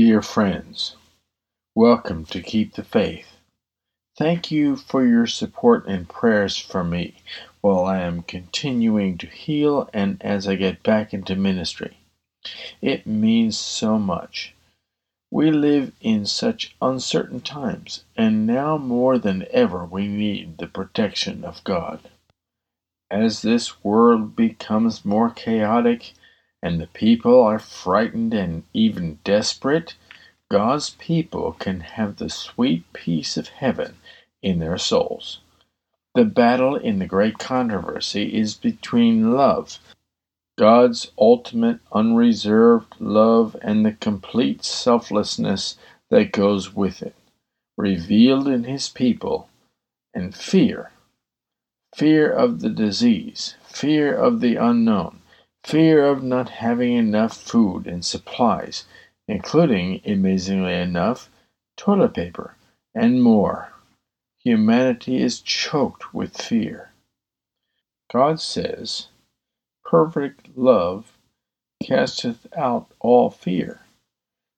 Dear friends, welcome to Keep the Faith. Thank you for your support and prayers for me while I am continuing to heal and as I get back into ministry. It means so much. We live in such uncertain times, and now more than ever we need the protection of God. As this world becomes more chaotic, and the people are frightened and even desperate, God's people can have the sweet peace of heaven in their souls. The battle in the great controversy is between love, God's ultimate unreserved love, and the complete selflessness that goes with it, revealed in His people, and fear fear of the disease, fear of the unknown fear of not having enough food and supplies, including, amazingly enough, toilet paper and more. Humanity is choked with fear. God says, Perfect love casteth out all fear.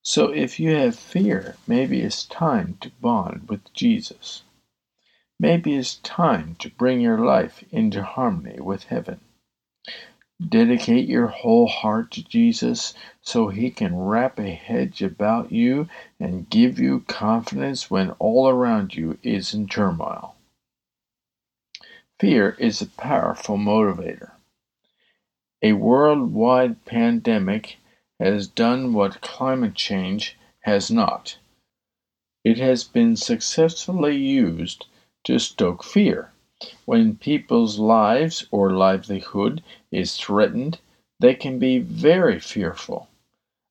So if you have fear, maybe it's time to bond with Jesus. Maybe it's time to bring your life into harmony with heaven. Dedicate your whole heart to Jesus so he can wrap a hedge about you and give you confidence when all around you is in turmoil. Fear is a powerful motivator. A worldwide pandemic has done what climate change has not. It has been successfully used to stoke fear. When people's lives or livelihood is threatened, they can be very fearful.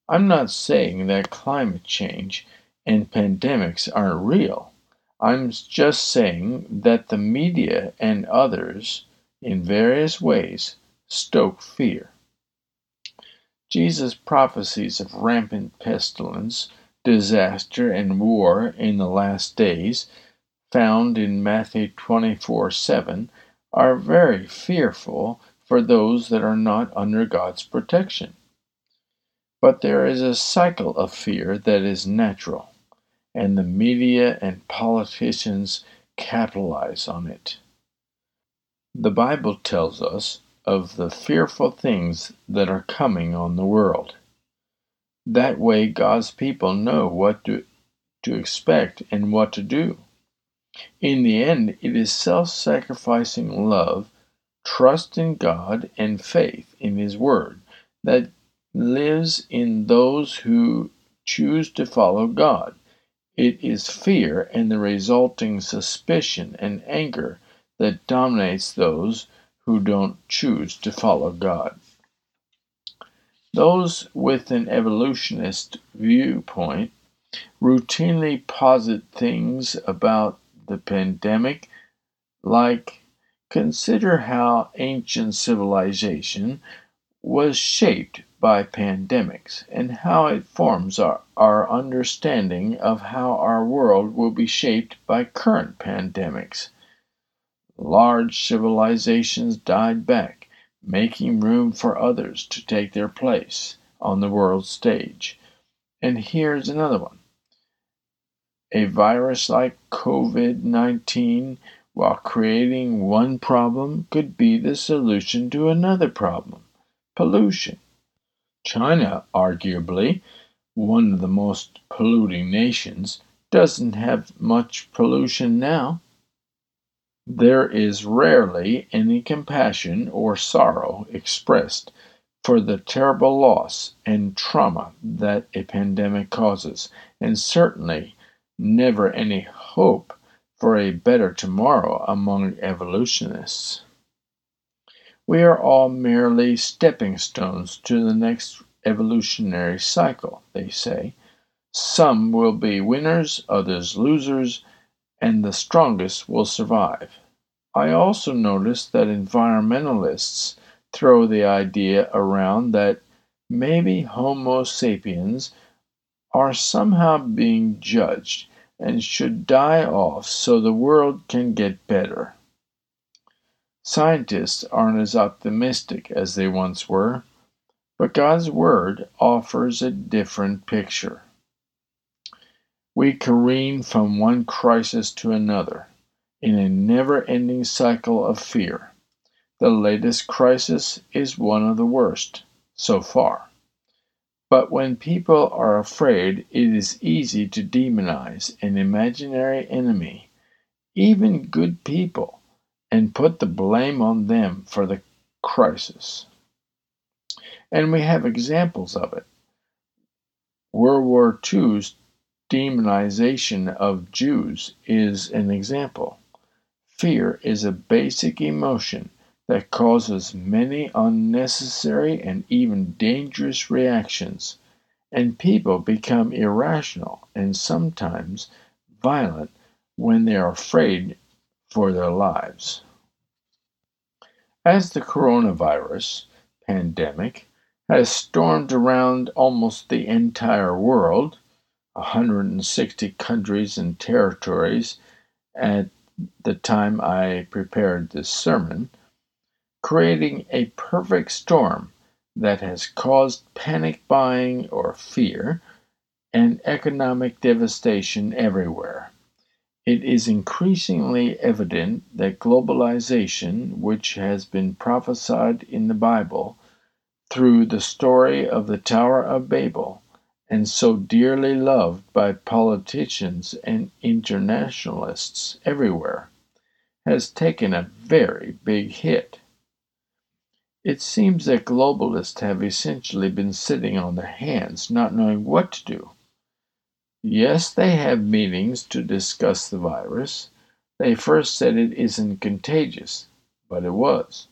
I'm not saying that climate change and pandemics aren't real. I'm just saying that the media and others, in various ways, stoke fear. Jesus' prophecies of rampant pestilence, disaster, and war in the last days found in Matthew 24 7 are very fearful for those that are not under God's protection. But there is a cycle of fear that is natural, and the media and politicians capitalize on it. The Bible tells us of the fearful things that are coming on the world. That way, God's people know what to, to expect and what to do. In the end, it is self sacrificing love, trust in God, and faith in His Word that lives in those who choose to follow God. It is fear and the resulting suspicion and anger that dominates those who don't choose to follow God. Those with an evolutionist viewpoint routinely posit things about the pandemic, like consider how ancient civilization was shaped by pandemics and how it forms our, our understanding of how our world will be shaped by current pandemics. Large civilizations died back, making room for others to take their place on the world stage. And here's another one a virus like COVID 19, while creating one problem, could be the solution to another problem pollution. China, arguably one of the most polluting nations, doesn't have much pollution now. There is rarely any compassion or sorrow expressed for the terrible loss and trauma that a pandemic causes, and certainly never any hope for a better tomorrow among evolutionists. We are all merely stepping stones to the next evolutionary cycle, they say. Some will be winners, others losers, and the strongest will survive. I also notice that environmentalists throw the idea around that maybe Homo sapiens are somehow being judged and should die off so the world can get better. Scientists aren't as optimistic as they once were, but God's Word offers a different picture. We careen from one crisis to another in a never ending cycle of fear. The latest crisis is one of the worst so far. But when people are afraid, it is easy to demonize an imaginary enemy, even good people, and put the blame on them for the crisis. And we have examples of it. World War II's demonization of Jews is an example. Fear is a basic emotion that causes many unnecessary and even dangerous reactions, and people become irrational and sometimes violent when they are afraid for their lives. As the coronavirus pandemic has stormed around almost the entire world, 160 countries and territories at the time I prepared this sermon, creating a perfect storm that has caused panic buying or fear and economic devastation everywhere. It is increasingly evident that globalization, which has been prophesied in the Bible through the story of the Tower of Babel, and so dearly loved by politicians and internationalists everywhere, has taken a very big hit. It seems that globalists have essentially been sitting on their hands, not knowing what to do. Yes, they have meetings to discuss the virus. They first said it isn't contagious, but it was.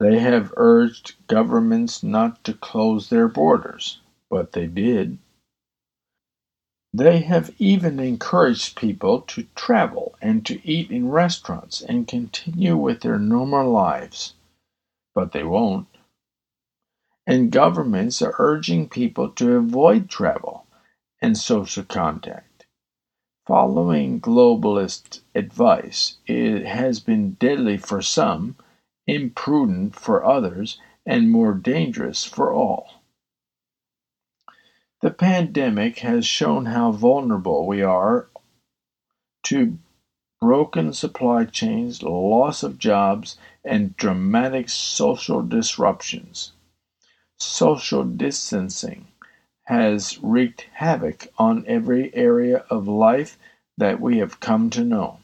They have urged governments not to close their borders, but they did. They have even encouraged people to travel and to eat in restaurants and continue with their normal lives, but they won't. And governments are urging people to avoid travel and social contact. Following globalist advice it has been deadly for some, imprudent for others, and more dangerous for all. The pandemic has shown how vulnerable we are to broken supply chains, loss of jobs, and dramatic social disruptions. Social distancing has wreaked havoc on every area of life that we have come to know.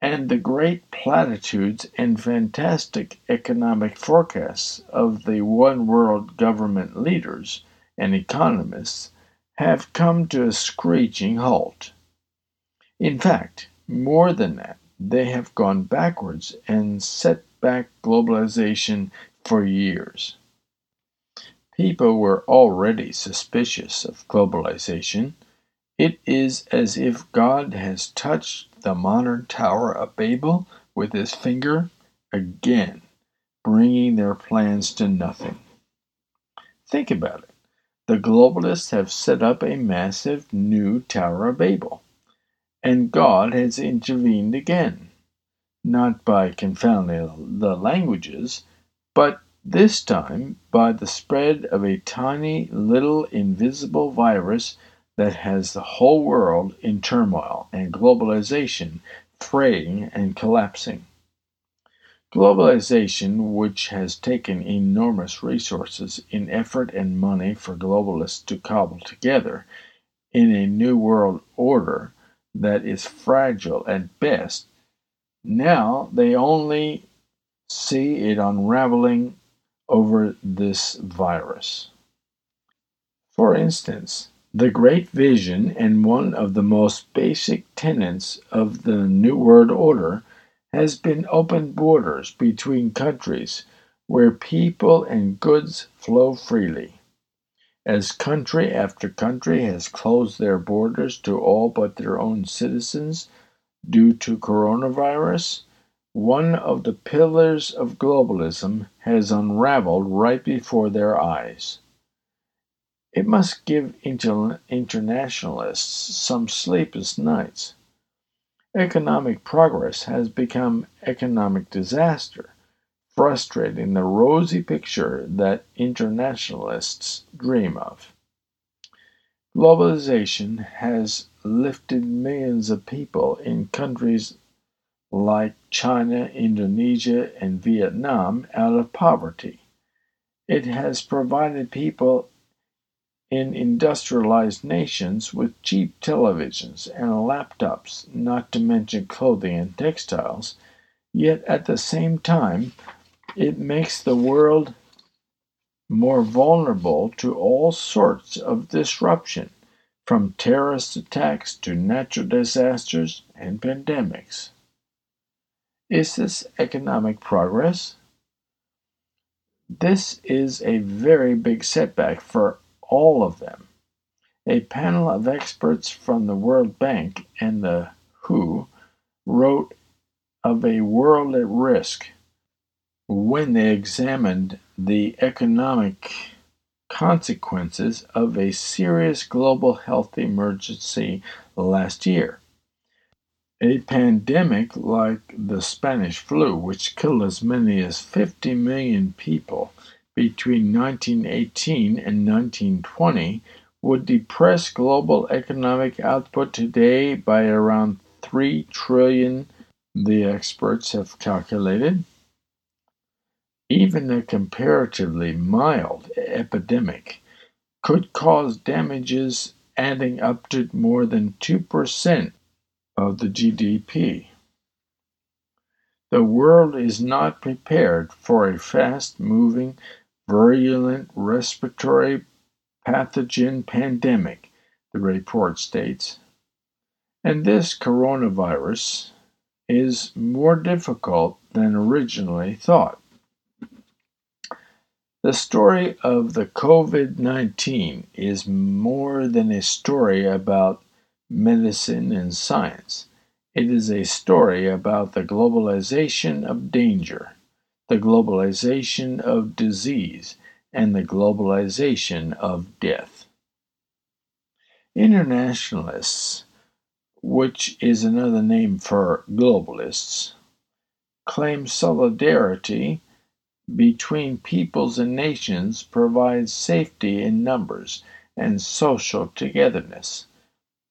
And the great platitudes and fantastic economic forecasts of the one world government leaders and economists have come to a screeching halt. In fact, more than that, they have gone backwards and set back globalization for years. People were already suspicious of globalization. It is as if God has touched the modern Tower of Babel with his finger again, bringing their plans to nothing. Think about it. The globalists have set up a massive new Tower of Babel, and God has intervened again, not by confounding the languages, but this time by the spread of a tiny little invisible virus that has the whole world in turmoil and globalization fraying and collapsing. Globalization, which has taken enormous resources in effort and money for globalists to cobble together in a new world order that is fragile at best, now they only see it unraveling over this virus. For instance, the Great Vision and one of the most basic tenets of the New World Order has been open borders between countries where people and goods flow freely. As country after country has closed their borders to all but their own citizens due to coronavirus, one of the pillars of globalism has unraveled right before their eyes. It must give inter- internationalists some sleepless nights. Economic progress has become economic disaster, frustrating the rosy picture that internationalists dream of. Globalization has lifted millions of people in countries like China, Indonesia, and Vietnam out of poverty. It has provided people in industrialized nations with cheap televisions and laptops, not to mention clothing and textiles, yet at the same time, it makes the world more vulnerable to all sorts of disruption, from terrorist attacks to natural disasters and pandemics. Is this economic progress? This is a very big setback for all of them. A panel of experts from the World Bank and the WHO wrote of a world at risk when they examined the economic consequences of a serious global health emergency last year. A pandemic like the Spanish flu, which killed as many as 50 million people between 1918 and 1920 would depress global economic output today by around 3 trillion the experts have calculated even a comparatively mild epidemic could cause damages adding up to more than 2% of the GDP. The world is not prepared for a fast moving virulent respiratory pathogen pandemic, the report states. And this coronavirus is more difficult than originally thought. The story of the COVID 19 is more than a story about medicine and science. It is a story about the globalization of danger the globalization of disease, and the globalization of death. Internationalists, which is another name for globalists, claim solidarity between peoples and nations provides safety in numbers and social togetherness.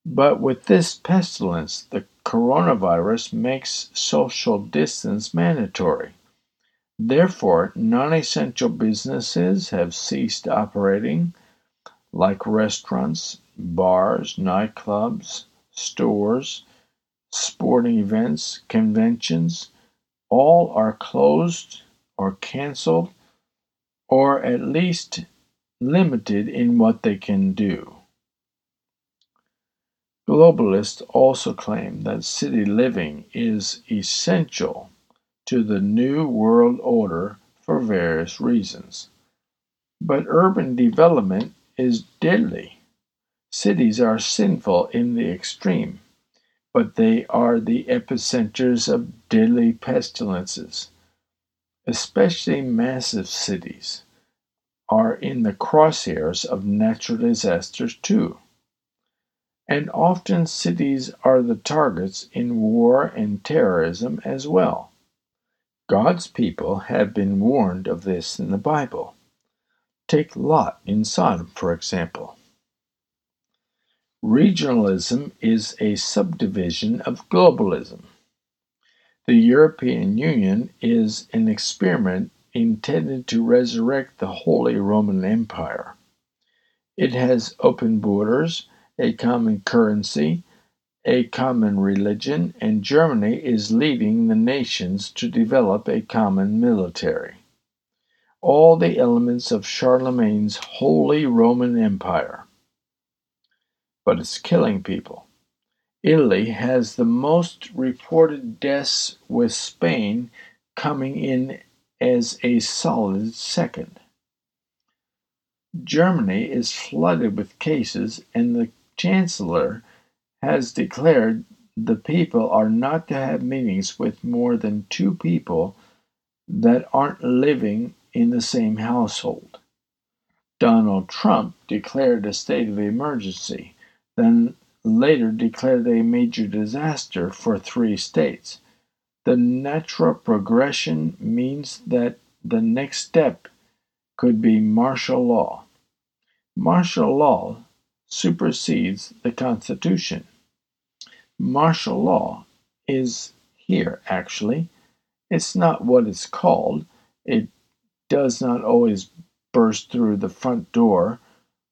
But with this pestilence, the coronavirus makes social distance mandatory. Therefore, non-essential businesses have ceased operating, like restaurants, bars, nightclubs, stores, sporting events, conventions. All are closed or canceled, or at least limited in what they can do. Globalists also claim that city living is essential to the New World Order for various reasons. But urban development is deadly. Cities are sinful in the extreme, but they are the epicenters of deadly pestilences. Especially massive cities are in the crosshairs of natural disasters too. And often cities are the targets in war and terrorism as well. God's people have been warned of this in the Bible. Take Lot in Sodom, for example. Regionalism is a subdivision of globalism. The European Union is an experiment intended to resurrect the Holy Roman Empire. It has open borders, a common currency, a common religion, and Germany is leading the nations to develop a common military. All the elements of Charlemagne's Holy Roman Empire. But it's killing people. Italy has the most reported deaths, with Spain coming in as a solid second. Germany is flooded with cases, and the Chancellor has declared the people are not to have meetings with more than two people that aren't living in the same household. Donald Trump declared a state of emergency, then later declared a major disaster for three states. The natural progression means that the next step could be martial law. Martial law supersedes the Constitution. Martial law is here, actually. It's not what it's called. It does not always burst through the front door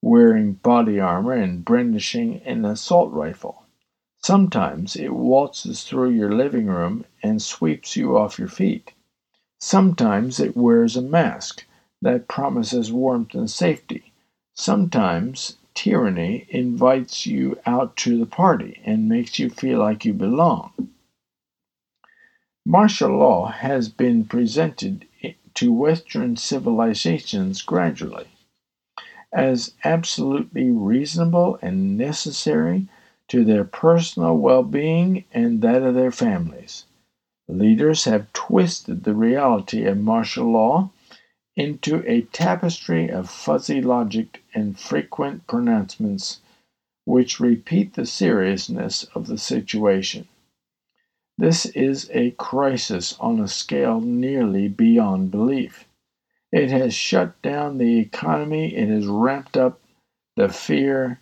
wearing body armor and brandishing an assault rifle. Sometimes it waltzes through your living room and sweeps you off your feet. Sometimes it wears a mask that promises warmth and safety. Sometimes tyranny invites you out to the party and makes you feel like you belong. Martial law has been presented to Western civilizations gradually as absolutely reasonable and necessary to their personal well being and that of their families. Leaders have twisted the reality of martial law into a tapestry of fuzzy logic and frequent pronouncements which repeat the seriousness of the situation. This is a crisis on a scale nearly beyond belief. It has shut down the economy, it has ramped up the fear.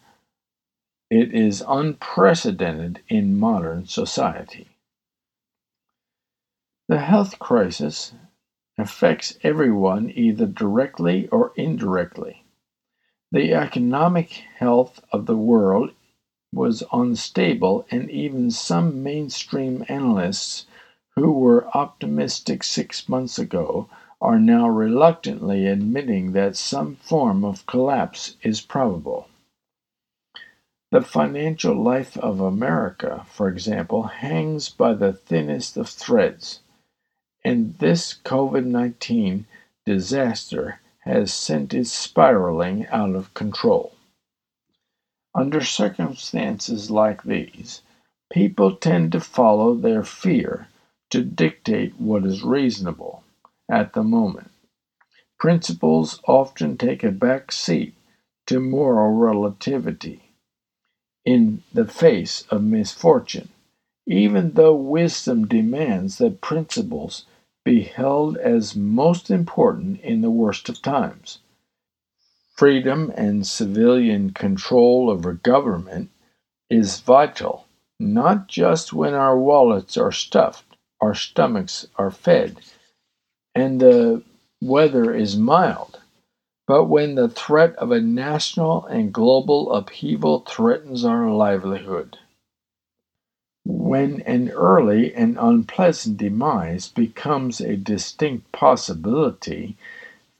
It is unprecedented in modern society. The health crisis affects everyone either directly or indirectly. The economic health of the world was unstable, and even some mainstream analysts who were optimistic six months ago are now reluctantly admitting that some form of collapse is probable. The financial life of America, for example, hangs by the thinnest of threads and this COVID 19 disaster has sent it spiraling out of control. Under circumstances like these, people tend to follow their fear to dictate what is reasonable at the moment. Principles often take a back seat to moral relativity in the face of misfortune, even though wisdom demands that principles be held as most important in the worst of times. Freedom and civilian control over government is vital, not just when our wallets are stuffed, our stomachs are fed, and the weather is mild, but when the threat of a national and global upheaval threatens our livelihood. When an early and unpleasant demise becomes a distinct possibility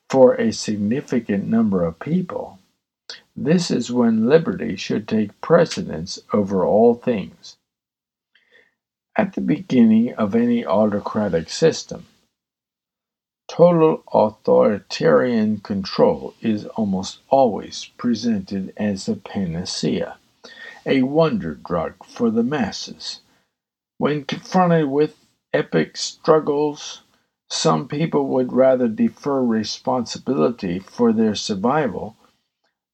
for a significant number of people, this is when liberty should take precedence over all things. At the beginning of any autocratic system, total authoritarian control is almost always presented as a panacea a wonder drug for the masses. When confronted with epic struggles, some people would rather defer responsibility for their survival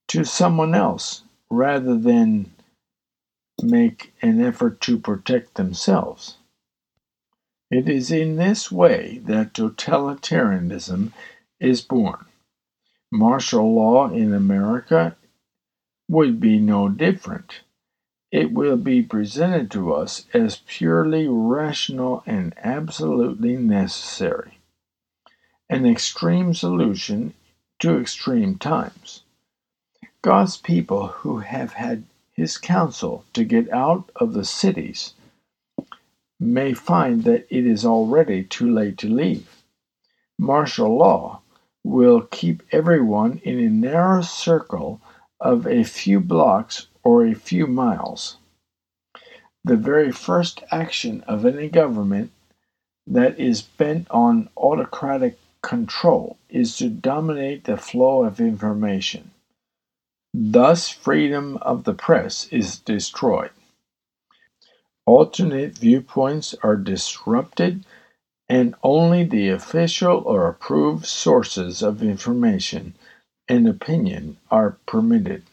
to someone else rather than make an effort to protect themselves. It is in this way that totalitarianism is born. Martial law in America would be no different it will be presented to us as purely rational and absolutely necessary, an extreme solution to extreme times. God's people who have had His counsel to get out of the cities may find that it is already too late to leave. Martial law will keep everyone in a narrow circle of a few blocks or a few miles. The very first action of any government that is bent on autocratic control is to dominate the flow of information. Thus, freedom of the press is destroyed. Alternate viewpoints are disrupted, and only the official or approved sources of information and opinion are permitted.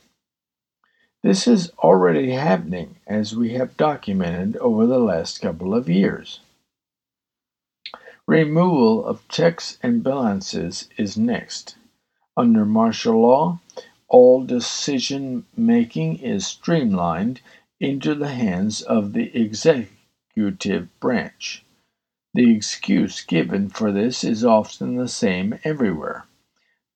This is already happening as we have documented over the last couple of years. Removal of checks and balances is next. Under martial law, all decision making is streamlined into the hands of the executive branch. The excuse given for this is often the same everywhere.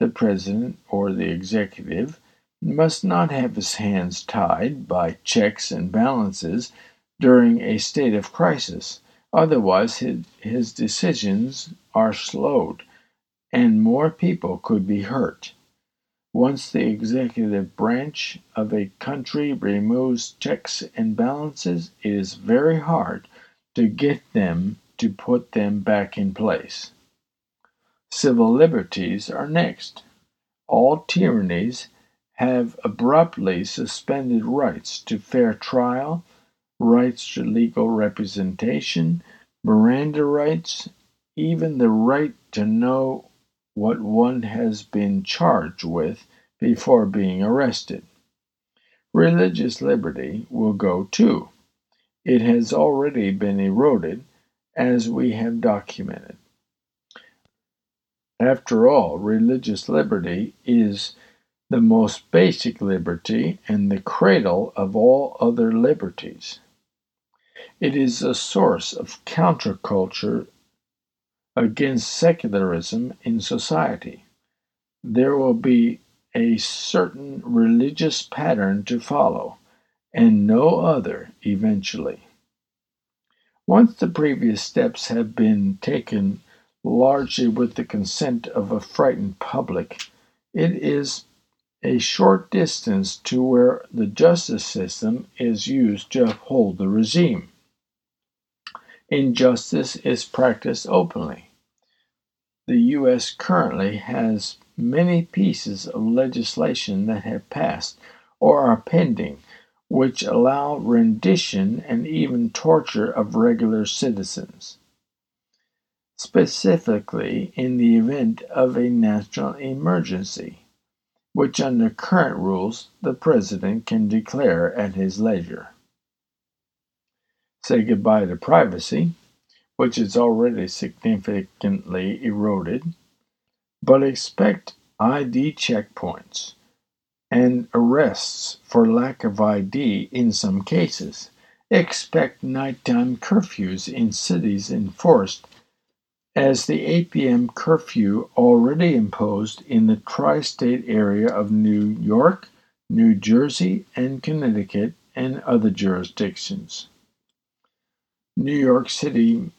The president or the executive must not have his hands tied by checks and balances during a state of crisis, otherwise, his, his decisions are slowed and more people could be hurt. Once the executive branch of a country removes checks and balances, it is very hard to get them to put them back in place. Civil liberties are next. All tyrannies have abruptly suspended rights to fair trial, rights to legal representation, Miranda rights, even the right to know what one has been charged with before being arrested. Religious liberty will go too. It has already been eroded, as we have documented. After all, religious liberty is the most basic liberty and the cradle of all other liberties. It is a source of counterculture against secularism in society. There will be a certain religious pattern to follow, and no other eventually. Once the previous steps have been taken largely with the consent of a frightened public, it is a short distance to where the justice system is used to uphold the regime. Injustice is practiced openly the U.S. currently has many pieces of legislation that have passed or are pending which allow rendition and even torture of regular citizens. Specifically, in the event of a national emergency, which under current rules the President can declare at his leisure. Say goodbye to privacy which is already significantly eroded, but expect ID checkpoints and arrests for lack of ID in some cases. Expect nighttime curfews in cities enforced as the 8 p.m. curfew already imposed in the tri state area of New York, New Jersey, and Connecticut, and other jurisdictions. New York City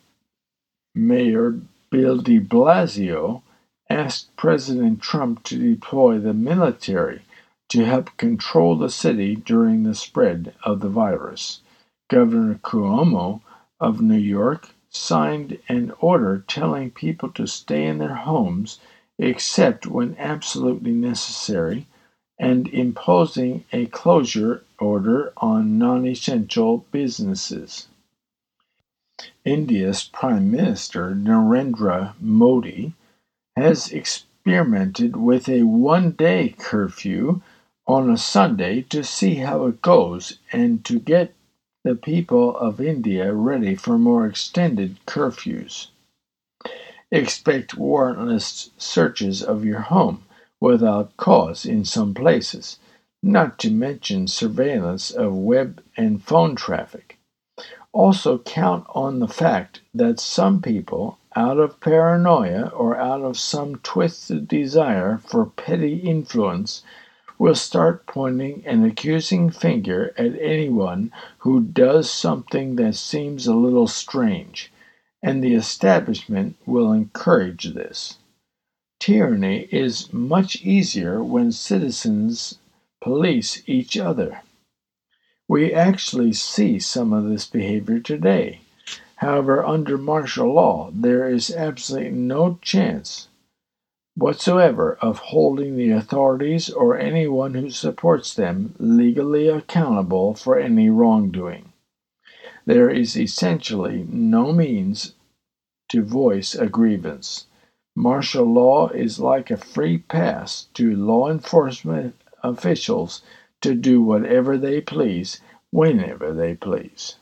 Mayor Bill de Blasio asked President Trump to deploy the military to help control the city during the spread of the virus. Governor Cuomo of New York signed an order telling people to stay in their homes except when absolutely necessary and imposing a closure order on non essential businesses. India's Prime Minister Narendra Modi has experimented with a one day curfew on a Sunday to see how it goes and to get the people of India ready for more extended curfews. Expect warrantless searches of your home without cause in some places, not to mention surveillance of web and phone traffic. Also, count on the fact that some people, out of paranoia or out of some twisted desire for petty influence, will start pointing an accusing finger at anyone who does something that seems a little strange, and the establishment will encourage this. Tyranny is much easier when citizens police each other. We actually see some of this behavior today. However, under martial law, there is absolutely no chance whatsoever of holding the authorities or anyone who supports them legally accountable for any wrongdoing. There is essentially no means to voice a grievance. Martial law is like a free pass to law enforcement officials to do whatever they please, whenever they please.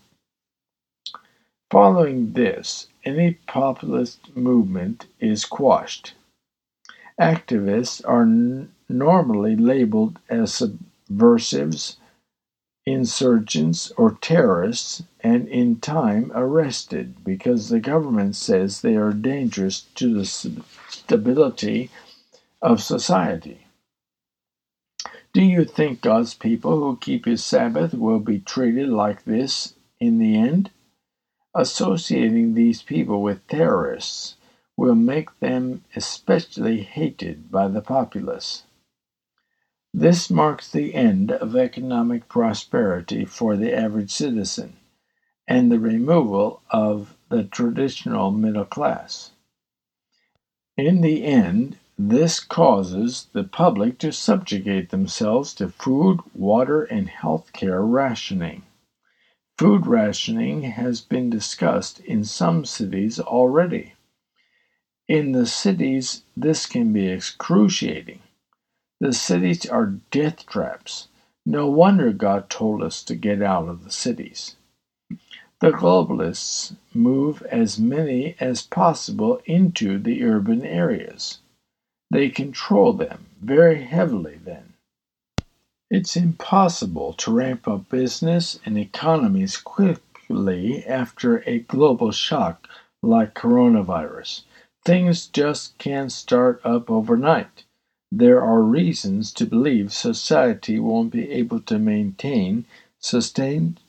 Following this, any populist movement is quashed. Activists are n- normally labeled as subversives, insurgents, or terrorists, and in time arrested because the government says they are dangerous to the stability of society. Do you think God's people who keep His Sabbath will be treated like this in the end? Associating these people with terrorists will make them especially hated by the populace. This marks the end of economic prosperity for the average citizen and the removal of the traditional middle class. In the end, this causes the public to subjugate themselves to food, water, and health care rationing. Food rationing has been discussed in some cities already. In the cities, this can be excruciating. The cities are death traps. No wonder God told us to get out of the cities. The globalists move as many as possible into the urban areas. They control them very heavily then. It's impossible to ramp up business and economies quickly after a global shock like coronavirus. Things just can't start up overnight. There are reasons to believe society won't be able to maintain sustained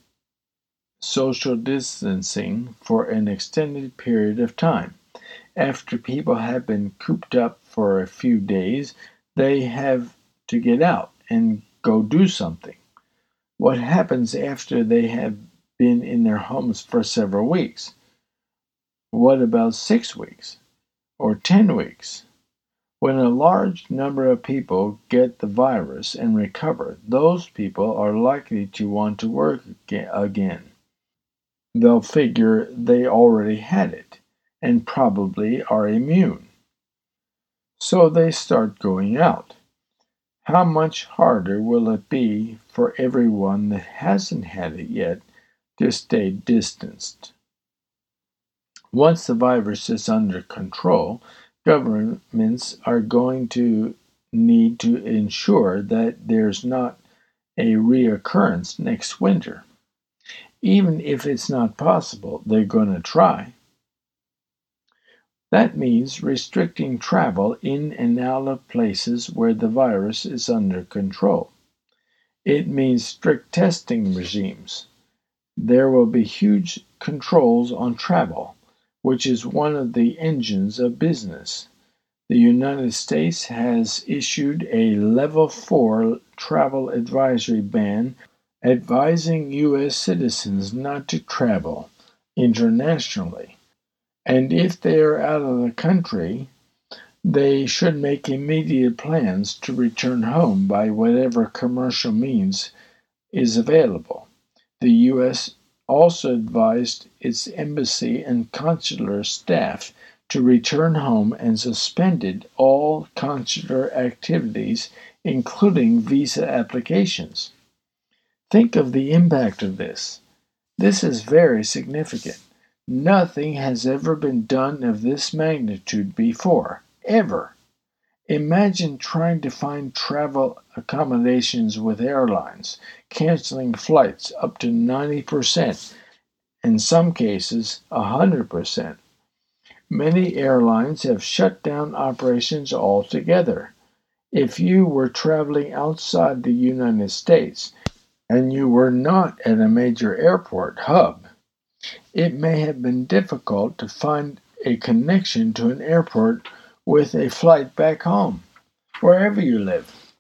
social distancing for an extended period of time. After people have been cooped up for a few days, they have to get out and go do something. What happens after they have been in their homes for several weeks? What about six weeks? or 10 weeks. When a large number of people get the virus and recover, those people are likely to want to work again. They'll figure they already had it and probably are immune. So they start going out. How much harder will it be for everyone that hasn't had it yet to stay distanced? Once the virus is under control, governments are going to need to ensure that there's not a reoccurrence next winter. Even if it's not possible, they're going to try. That means restricting travel in and out of places where the virus is under control. It means strict testing regimes. There will be huge controls on travel which is one of the engines of business. The United States has issued a Level 4 travel advisory ban advising U.S. citizens not to travel internationally. And if they are out of the country, they should make immediate plans to return home by whatever commercial means is available. The U.S also advised its embassy and consular staff to return home and suspended all consular activities, including visa applications. Think of the impact of this. This is very significant. Nothing has ever been done of this magnitude before, ever. Imagine trying to find travel accommodations with airlines, canceling flights up to 90%, in some cases 100%. Many airlines have shut down operations altogether. If you were traveling outside the United States and you were not at a major airport hub, it may have been difficult to find a connection to an airport with a flight back home, wherever you live.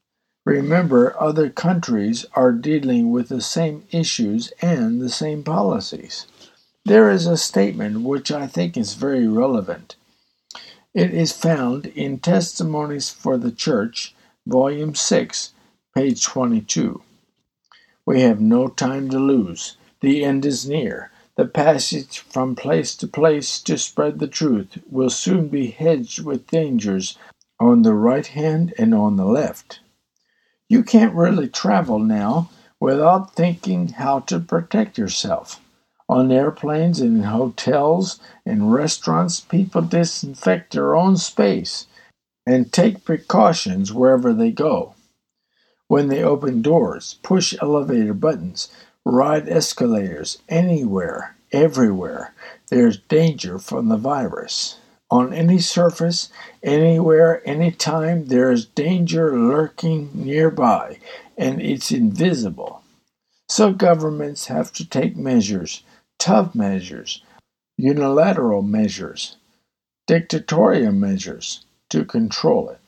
Remember, other countries are dealing with the same issues and the same policies. There is a statement which I think is very relevant. It is found in Testimonies for the Church, Volume 6, page 22. We have no time to lose. The end is near. The passage from place to place to spread the truth will soon be hedged with dangers on the right hand and on the left. You can't really travel now without thinking how to protect yourself. On airplanes and in hotels and restaurants, people disinfect their own space and take precautions wherever they go. When they open doors, push elevator buttons, ride escalators, anywhere, everywhere, there's danger from the virus. On any surface, anywhere, anytime, there is danger lurking nearby, and it's invisible. So governments have to take measures tough measures, unilateral measures, dictatorial measures to control it.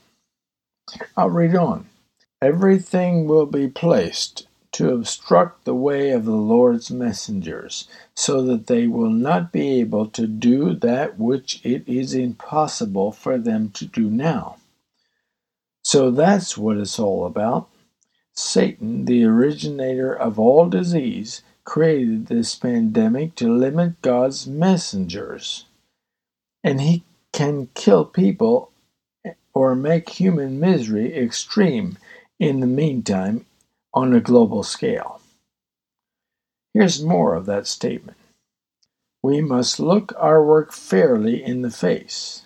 I'll read on. Everything will be placed to obstruct the way of the Lord's messengers, so that they will not be able to do that which it is impossible for them to do now. So that's what it's all about. Satan, the originator of all disease, created this pandemic to limit God's messengers. And he can kill people or make human misery extreme in the meantime on a global scale. Here's more of that statement. We must look our work fairly in the face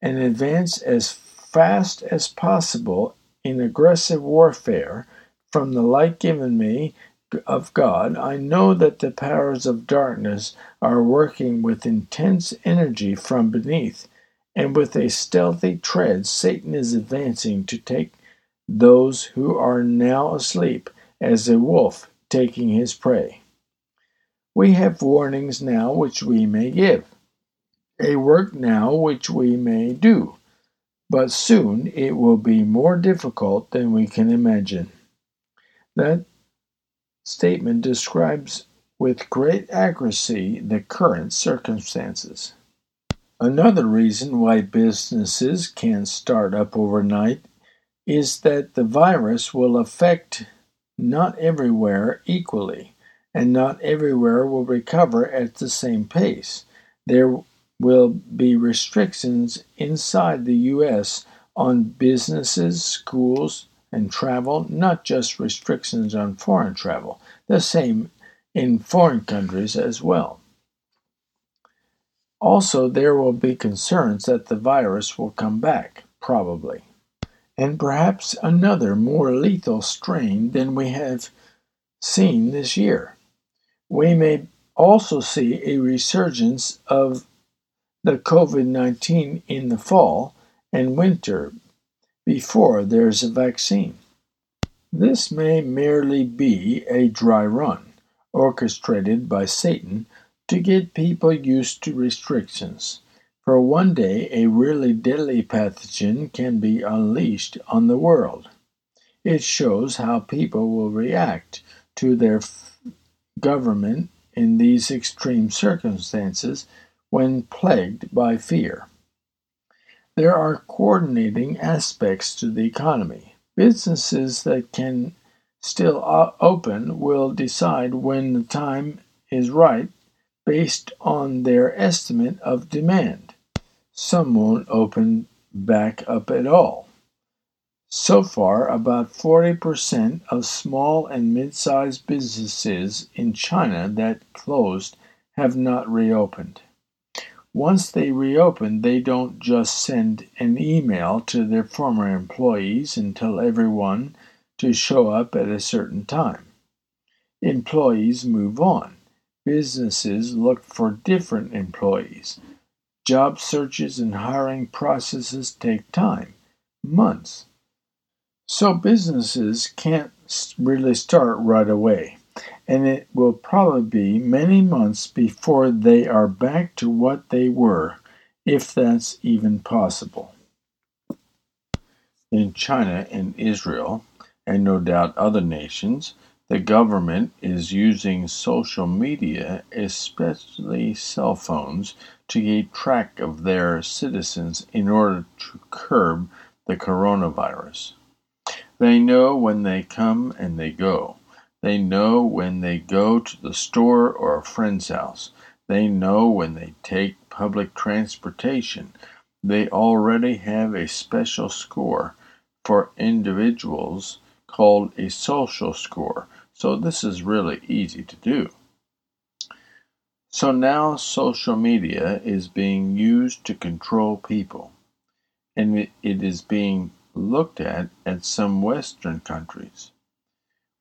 and advance as fast as possible in aggressive warfare from the light given me of God, I know that the powers of darkness are working with intense energy from beneath, and with a stealthy tread, Satan is advancing to take those who are now asleep as a wolf taking his prey. We have warnings now which we may give, a work now which we may do, but soon it will be more difficult than we can imagine. That statement describes with great accuracy the current circumstances. Another reason why businesses can start up overnight is that the virus will affect not everywhere equally, and not everywhere will recover at the same pace. There will be restrictions inside the U.S. on businesses, schools, and travel, not just restrictions on foreign travel, the same in foreign countries as well. Also, there will be concerns that the virus will come back, probably, and perhaps another more lethal strain than we have seen this year. We may also see a resurgence of the COVID 19 in the fall and winter before there's a vaccine. This may merely be a dry run, orchestrated by Satan to get people used to restrictions. For one day, a really deadly pathogen can be unleashed on the world. It shows how people will react to their f- government in these extreme circumstances when plagued by fear. There are coordinating aspects to the economy. Businesses that can still open will decide when the time is right based on their estimate of demand. Some won't open back up at all. So far, about 40% of small and mid sized businesses in China that closed have not reopened. Once they reopen, they don't just send an email to their former employees and tell everyone to show up at a certain time. Employees move on. Businesses look for different employees. Job searches and hiring processes take time, months. So businesses can't really start right away and it will probably be many months before they are back to what they were, if that's even possible. In China and Israel, and no doubt other nations, The government is using social media, especially cell phones, to keep track of their citizens in order to curb the coronavirus. They know when they come and they go. They know when they go to the store or a friend's house. They know when they take public transportation. They already have a special score for individuals called a social score so this is really easy to do. So now social media is being used to control people, and it is being looked at at some Western countries.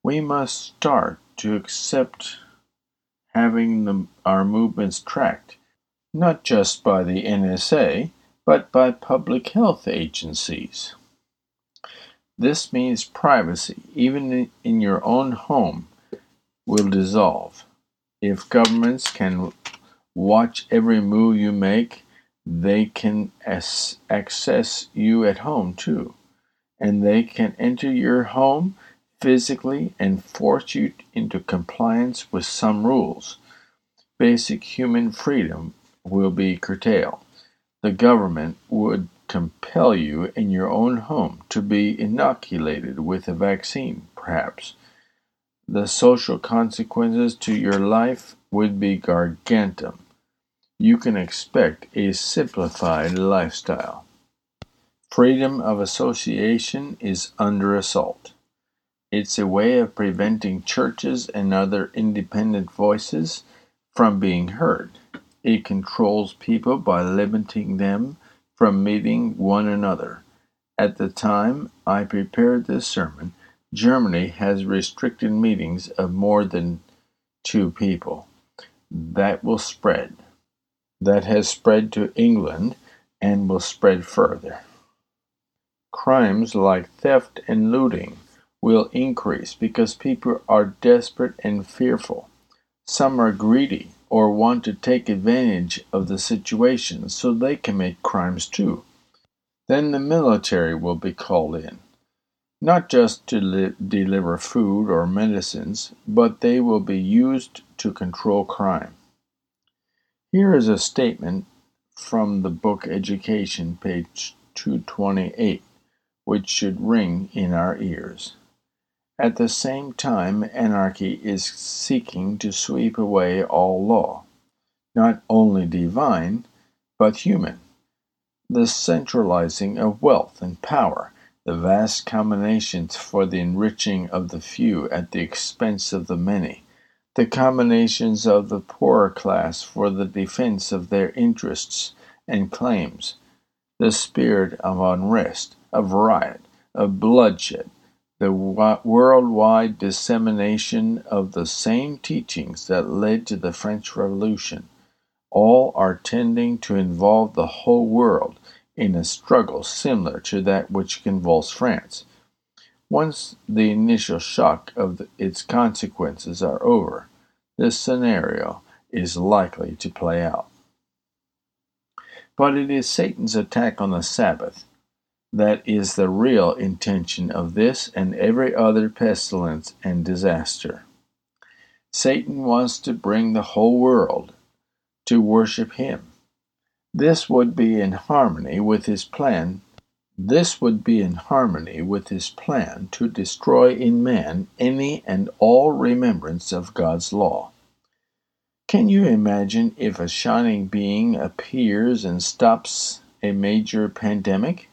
We must start to accept having the, our movements tracked, not just by the NSA, but by public health agencies. This means privacy, even in your own home, will dissolve. If governments can watch every move you make, they can access you at home too. And they can enter your home physically and force you into compliance with some rules. Basic human freedom will be curtailed. The government would compel you in your own home to be inoculated with a vaccine, perhaps. The social consequences to your life would be gargantum. You can expect a simplified lifestyle. Freedom of association is under assault. It's a way of preventing churches and other independent voices from being heard. It controls people by limiting them from meeting one another. At the time I prepared this sermon, Germany has restricted meetings of more than two people. That will spread. That has spread to England and will spread further. Crimes like theft and looting will increase because people are desperate and fearful. Some are greedy or want to take advantage of the situation so they can make crimes too. Then the military will be called in, not just to li- deliver food or medicines, but they will be used to control crime. Here is a statement from the book Education, page 228, which should ring in our ears. At the same time, anarchy is seeking to sweep away all law, not only divine, but human. The centralizing of wealth and power, the vast combinations for the enriching of the few at the expense of the many, the combinations of the poorer class for the defense of their interests and claims, the spirit of unrest, of riot, of bloodshed, the worldwide dissemination of the same teachings that led to the French Revolution. All are tending to involve the whole world in a struggle similar to that which convulsed France. Once the initial shock of the, its consequences are over, this scenario is likely to play out. But it is Satan's attack on the Sabbath that is the real intention of this and every other pestilence and disaster. Satan wants to bring the whole world to worship him. This would be in harmony with his plan. This would be in harmony with his plan to destroy in man any and all remembrance of God's law. Can you imagine if a shining being appears and stops a major pandemic?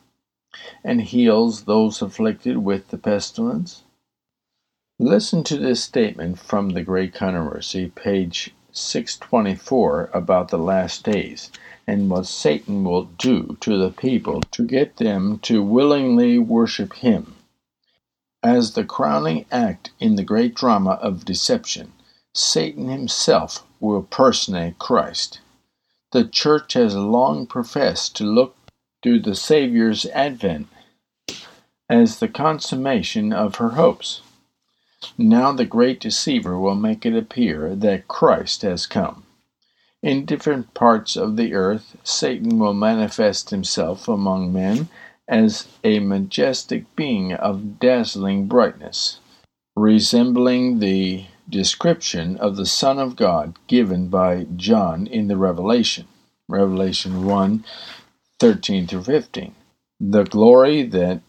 And heals those afflicted with the pestilence? Listen to this statement from the Great Controversy, page 624, about the last days, and what Satan will do to the people to get them to willingly worship him. As the crowning act in the great drama of deception, Satan himself will personate Christ. The church has long professed to look to the Saviour's advent as the consummation of her hopes. Now the great deceiver will make it appear that Christ has come. In different parts of the earth, Satan will manifest himself among men as a majestic being of dazzling brightness, resembling the description of the Son of God given by John in the Revelation. Revelation 1 13 through 15. The glory that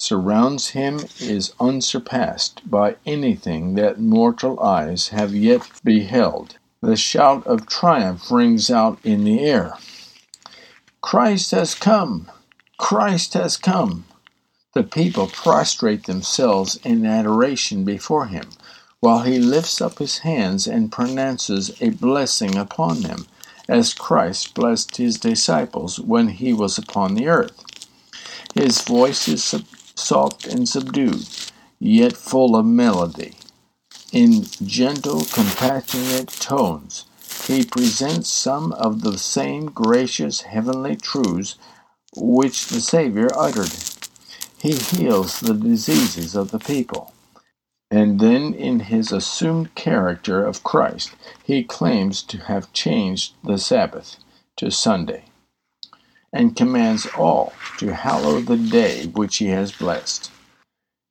surrounds him is unsurpassed by anything that mortal eyes have yet beheld. The shout of triumph rings out in the air. Christ has come! Christ has come! The people prostrate themselves in adoration before him, while he lifts up his hands and pronounces a blessing upon them, as Christ blessed his disciples when he was upon the earth. His voice is soft and subdued, yet full of melody. In gentle, compassionate tones, he presents some of the same gracious heavenly truths which the Savior uttered. He heals the diseases of the people. And then, in his assumed character of Christ, he claims to have changed the Sabbath to Sunday and commands all to hallow the day which he has blessed.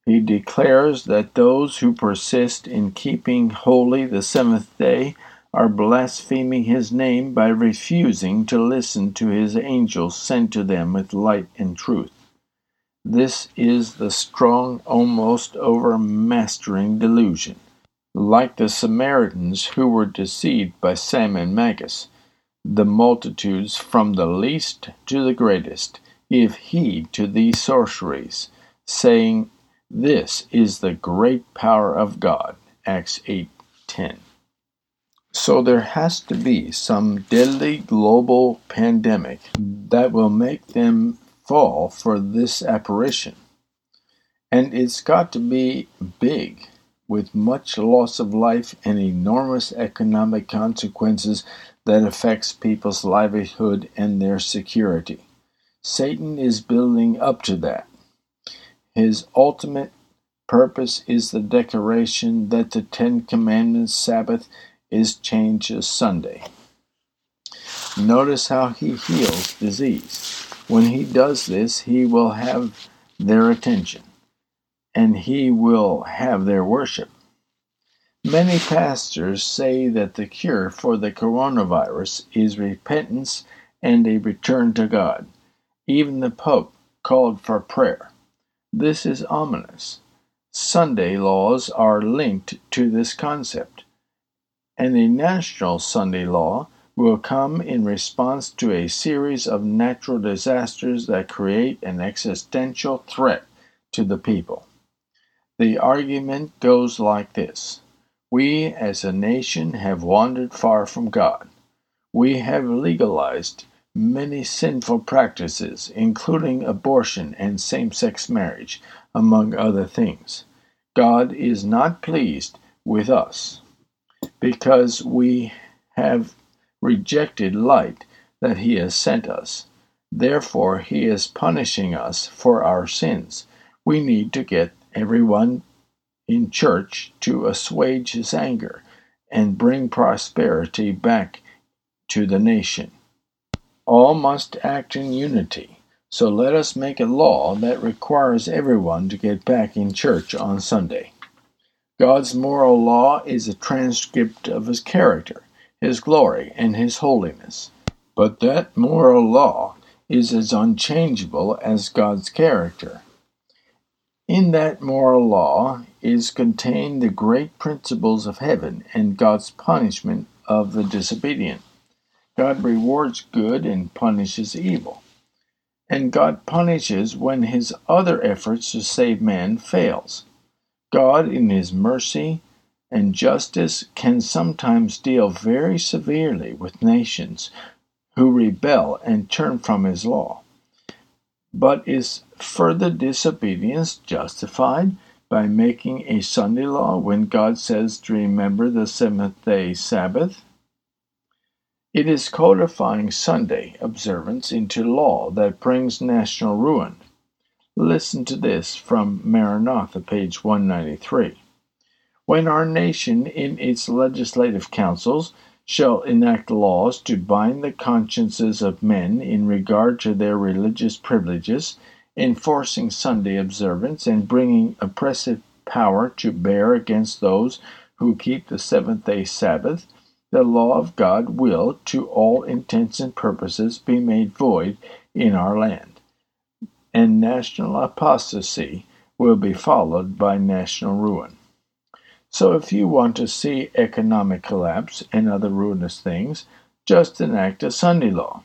He declares that those who persist in keeping holy the seventh day are blaspheming his name by refusing to listen to his angels sent to them with light and truth. This is the strong, almost overmastering delusion. Like the Samaritans who were deceived by Simon Magus, the multitudes from the least to the greatest give heed to these sorceries, saying, This is the great power of God. Acts 8:10. So there has to be some deadly global pandemic that will make them fall for this apparition. And it's got to be big, with much loss of life and enormous economic consequences that affects people's livelihood and their security. Satan is building up to that. His ultimate purpose is the declaration that the Ten Commandments Sabbath is changed to Sunday. Notice how he heals disease. When he does this, he will have their attention and he will have their worship. Many pastors say that the cure for the coronavirus is repentance and a return to God. Even the Pope called for prayer. This is ominous. Sunday laws are linked to this concept, and a national Sunday law will come in response to a series of natural disasters that create an existential threat to the people. The argument goes like this we as a nation have wandered far from God. We have legalized many sinful practices, including abortion and same sex marriage, among other things. God is not pleased with us because we have rejected light that He has sent us. Therefore, He is punishing us for our sins. We need to get everyone in church to assuage his anger and bring prosperity back to the nation. All must act in unity, so let us make a law that requires everyone to get back in church on Sunday. God's moral law is a transcript of his character, his glory, and his holiness. But that moral law is as unchangeable as God's character. In that moral law is contained the great principles of heaven and God's punishment of the disobedient. God rewards good and punishes evil. And God punishes when his other efforts to save man fails. God in his mercy and justice can sometimes deal very severely with nations who rebel and turn from his law. But is further disobedience justified by making a Sunday law when God says to remember the seventh day Sabbath? It is codifying Sunday observance into law that brings national ruin. Listen to this from Maranatha, page 193. When our nation in its legislative councils shall enact laws to bind the consciences of men in regard to their religious privileges, enforcing Sunday observance, and bringing oppressive power to bear against those who keep the seventh day Sabbath, the law of God will, to all intents and purposes, be made void in our land, and national apostasy will be followed by national ruin. So, if you want to see economic collapse and other ruinous things, just enact a Sunday law.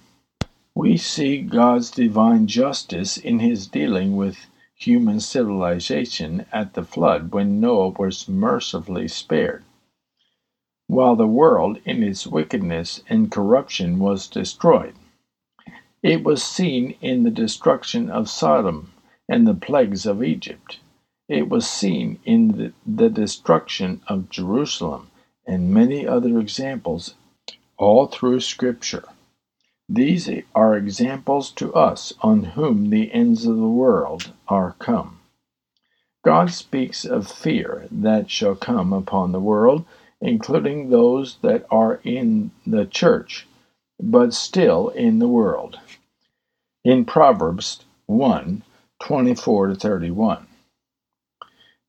We see God's divine justice in his dealing with human civilization at the flood when Noah was mercifully spared. While the world in its wickedness and corruption was destroyed, it was seen in the destruction of Sodom and the plagues of Egypt. It was seen in the, the destruction of Jerusalem and many other examples all through Scripture. These are examples to us on whom the ends of the world are come. God speaks of fear that shall come upon the world, including those that are in the church, but still in the world. In Proverbs 1 24 to 31.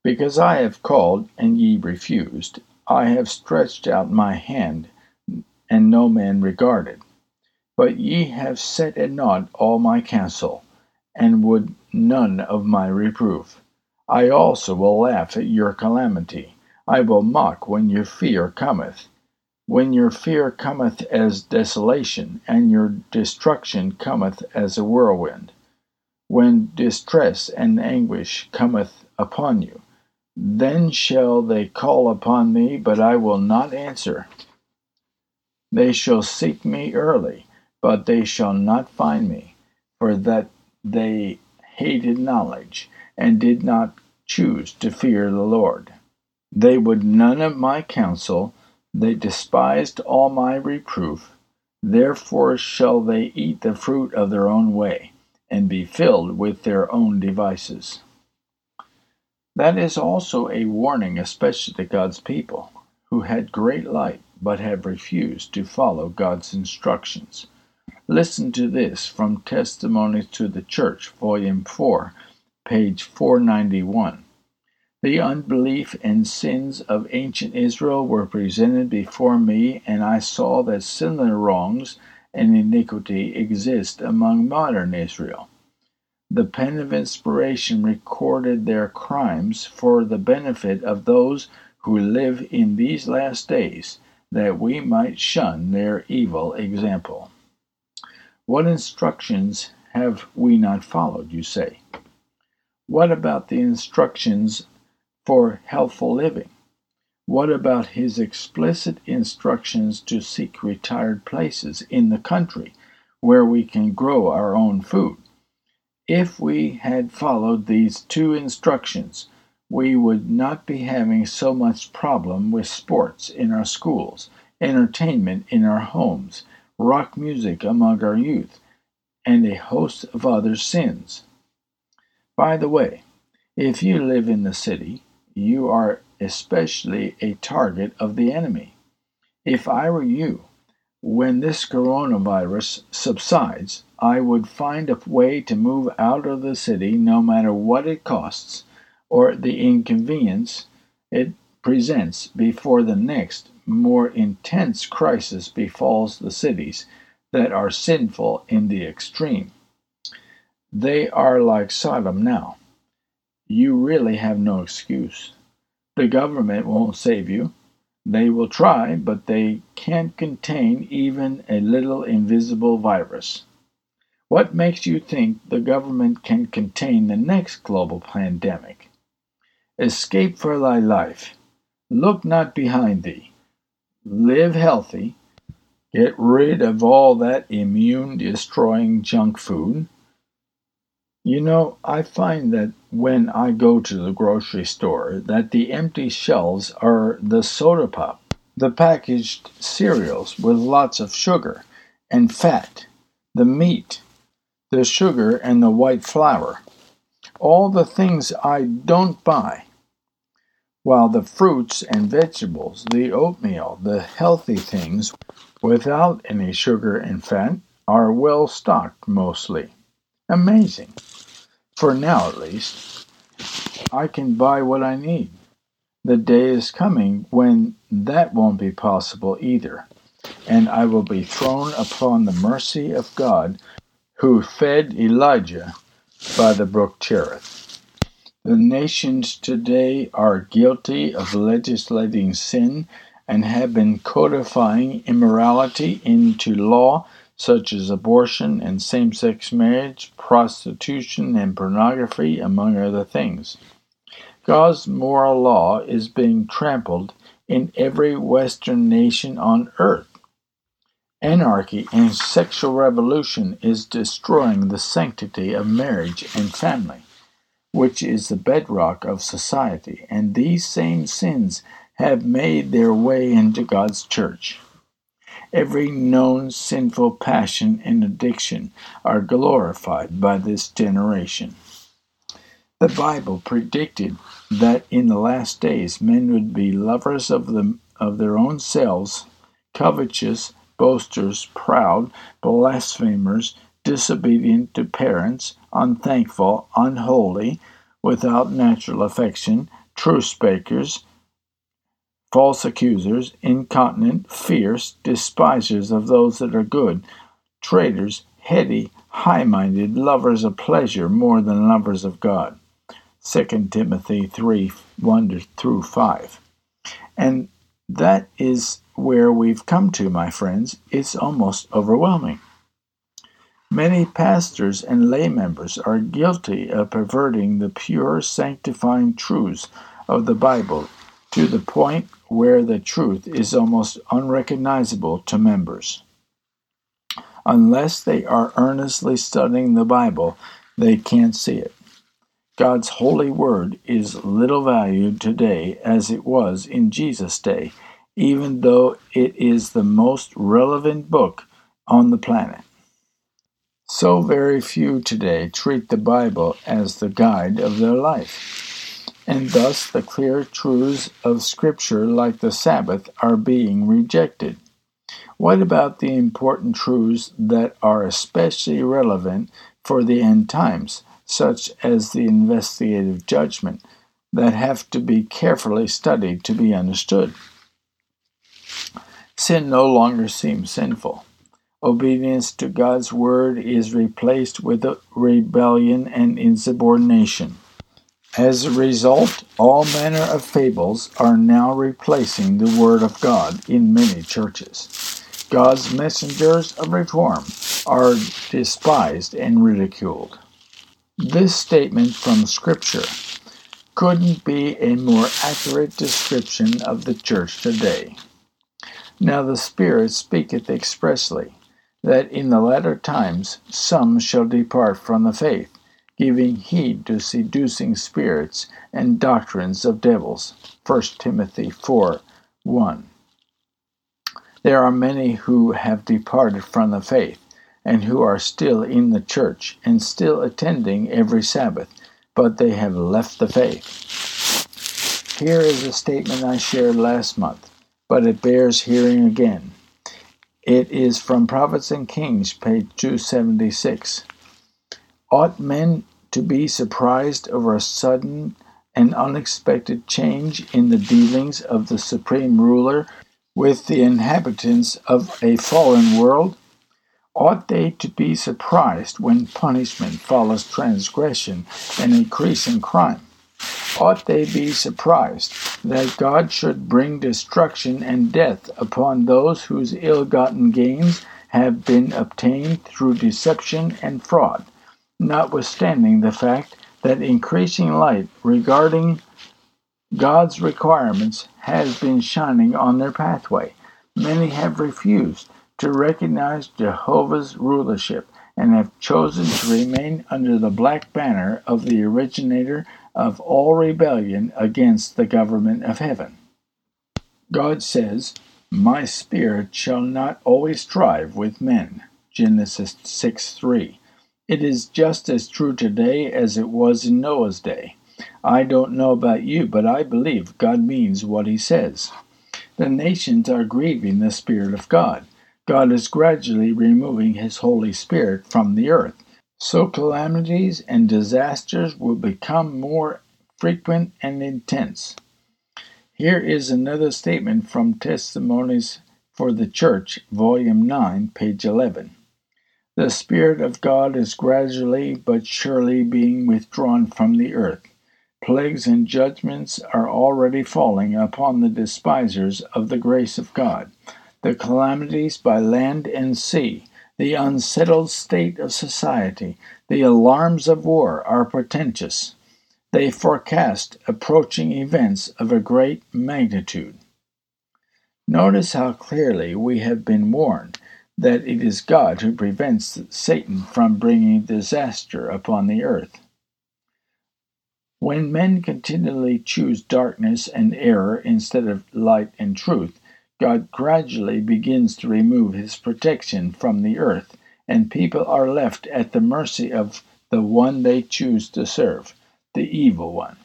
Because I have called and ye refused, I have stretched out my hand, and no man regarded. But ye have set at naught all my counsel, and would none of my reproof. I also will laugh at your calamity. I will mock when your fear cometh. When your fear cometh as desolation, and your destruction cometh as a whirlwind. When distress and anguish cometh upon you, then shall they call upon me, but I will not answer. They shall seek me early but they shall not find me, for that they hated knowledge, and did not choose to fear the Lord. They would none of my counsel, they despised all my reproof. Therefore shall they eat the fruit of their own way, and be filled with their own devices. That is also a warning, especially to God's people, who had great light, but have refused to follow God's instructions. Listen to this from Testimonies to the Church, Volume 4, page 491. The unbelief and sins of ancient Israel were presented before me, and I saw that similar wrongs and iniquity exist among modern Israel. The pen of inspiration recorded their crimes for the benefit of those who live in these last days, that we might shun their evil example. What instructions have we not followed, you say? What about the instructions for healthful living? What about his explicit instructions to seek retired places in the country where we can grow our own food? If we had followed these two instructions, we would not be having so much problem with sports in our schools, entertainment in our homes, rock music among our youth, and a host of other sins. By the way, if you live in the city, you are especially a target of the enemy. If I were you, when this coronavirus subsides, I would find a way to move out of the city no matter what it costs or the inconvenience it presents before the next more intense crisis befalls the cities that are sinful in the extreme. They are like Sodom now. You really have no excuse. The government won't save you. They will try, but they can't contain even a little invisible virus. What makes you think the government can contain the next global pandemic? Escape for thy life. Look not behind thee live healthy, get rid of all that immune destroying junk food. You know, I find that when I go to the grocery store that the empty shelves are the soda pop, the packaged cereals with lots of sugar and fat, the meat, the sugar and the white flour. All the things I don't buy while the fruits and vegetables, the oatmeal, the healthy things without any sugar and fat are well stocked mostly. Amazing. For now, at least. I can buy what I need. The day is coming when that won't be possible either, and I will be thrown upon the mercy of God who fed Elijah by the brook Cherith. The nations today are guilty of legislating sin and have been codifying immorality into law, such as abortion and same sex marriage, prostitution, and pornography, among other things. God's moral law is being trampled in every Western nation on earth. Anarchy and sexual revolution is destroying the sanctity of marriage and family, which is the bedrock of society, and these same sins have made their way into God's church. Every known sinful passion and addiction are glorified by this generation. The Bible predicted that in the last days men would be lovers of them of their own selves, covetous, boasters, proud, blasphemers, disobedient to parents, unthankful, unholy, without natural affection, truce speakers, false accusers, incontinent, fierce, despisers of those that are good, traitors, heady, high minded, lovers of pleasure more than lovers of God. 2 Timothy 3 1 through 5. And that is where we've come to, my friends. It's almost overwhelming. Many pastors and lay members are guilty of perverting the pure, sanctifying truths of the Bible to the point where the truth is almost unrecognizable to members. Unless they are earnestly studying the Bible, they can't see it. God's holy word is little valued today as it was in Jesus' day, even though it is the most relevant book on the planet. So very few today treat the Bible as the guide of their life, and thus the clear truths of Scripture, like the Sabbath, are being rejected. What about the important truths that are especially relevant for the end times? such as the investigative judgment, that have to be carefully studied to be understood. Sin no longer seems sinful. Obedience to God's word is replaced with rebellion and insubordination. As a result, all manner of fables are now replacing the Word of God in many churches. God's messengers of reform are despised and ridiculed. This statement from Scripture couldn't be a more accurate description of the church today. Now the Spirit speaketh expressly, that in the latter times some shall depart from the faith, giving heed to seducing spirits and doctrines of devils. 1 Timothy 4 1. There are many who have departed from the faith and who are still in the church and still attending every Sabbath, but they have left the faith. Here is a statement I shared last month, but it bears hearing again. It is from Prophets and Kings, page 276. Ought men to be surprised over a sudden and unexpected change in the dealings of the supreme ruler with the inhabitants of a fallen world? Ought they to be surprised when punishment follows transgression and increase in crime? Ought they be surprised that God should bring destruction and death upon those whose ill gotten gains have been obtained through deception and fraud, notwithstanding the fact that increasing light regarding God's requirements has been shining on their pathway? Many have refused to recognize Jehovah's rulership and have chosen to remain under the black banner of the originator of all rebellion against the government of heaven. God says, My spirit shall not always strive with men. Genesis 6 3. It is just as true today as it was in Noah's day. I don't know about you, but I believe God means what he says. The nations are grieving the Spirit of God. God is gradually removing His Holy Spirit from the earth. So calamities and disasters will become more frequent and intense. Here is another statement from Testimonies for the Church, Volume 9, page 11. The Spirit of God is gradually but surely being withdrawn from the earth. Plagues and judgments are already falling upon the despisers of the grace of God. The calamities by land and sea, the unsettled state of society, the alarms of war are portentous. They forecast approaching events of a great magnitude. Notice how clearly we have been warned that it is God who prevents Satan from bringing disaster upon the earth. When men continually choose darkness and error instead of light and truth, God gradually begins to remove his protection from the earth, and people are left at the mercy of the one they choose to serve, the evil one.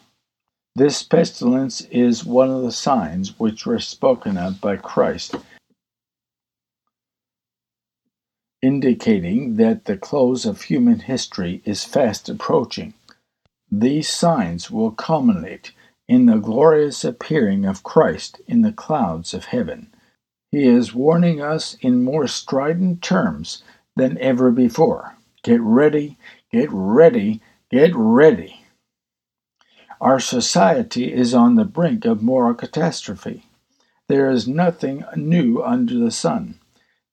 This pestilence is one of the signs which were spoken of by Christ, indicating that the close of human history is fast approaching. These signs will culminate in the glorious appearing of Christ in the clouds of heaven. He is warning us in more strident terms than ever before. Get ready, get ready, get ready. Our society is on the brink of moral catastrophe. There is nothing new under the sun.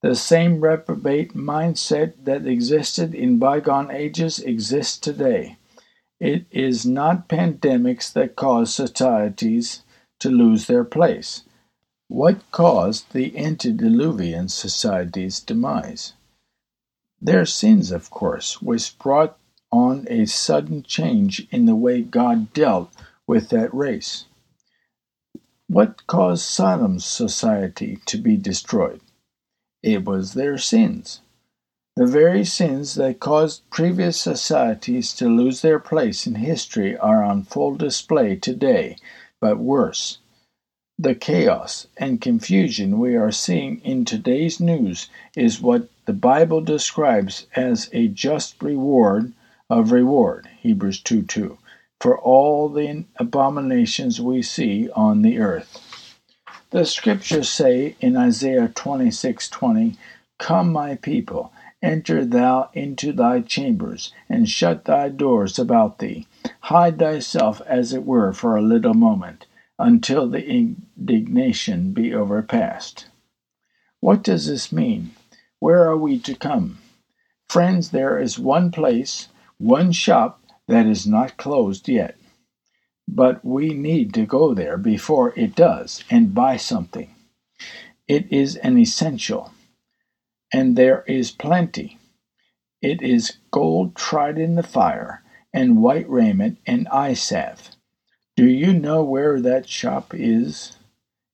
The same reprobate mindset that existed in bygone ages exists today. It is not pandemics that cause societies to lose their place. What caused the antediluvian society's demise? Their sins, of course, which brought on a sudden change in the way God dealt with that race. What caused Sodom's society to be destroyed? It was their sins. The very sins that caused previous societies to lose their place in history are on full display today, but worse. The chaos and confusion we are seeing in today's news is what the Bible describes as a just reward of reward, Hebrews 2 2, for all the abominations we see on the earth. The scriptures say in Isaiah 26 20, Come, my people, Enter thou into thy chambers, and shut thy doors about thee. Hide thyself, as it were, for a little moment, until the indignation be overpast. What does this mean? Where are we to come? Friends, there is one place, one shop that is not closed yet. But we need to go there before it does and buy something. It is an essential and there is plenty. It is gold tried in the fire, and white raiment and eye salve. Do you know where that shop is?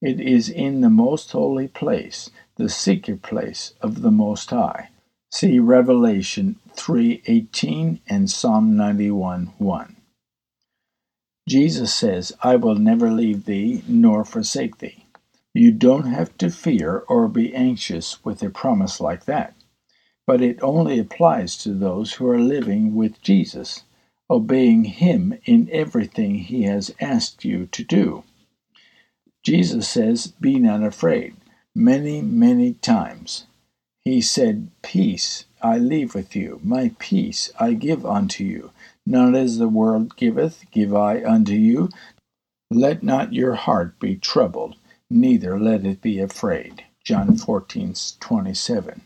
It is in the most holy place, the secret place of the Most High. See Revelation 3:18 and Psalm 91:1. Jesus says, "I will never leave thee nor forsake thee." You don't have to fear or be anxious with a promise like that. But it only applies to those who are living with Jesus, obeying Him in everything He has asked you to do. Jesus says, Be not afraid, many, many times. He said, Peace I leave with you, my peace I give unto you. Not as the world giveth, give I unto you. Let not your heart be troubled neither let it be afraid. John 14:27.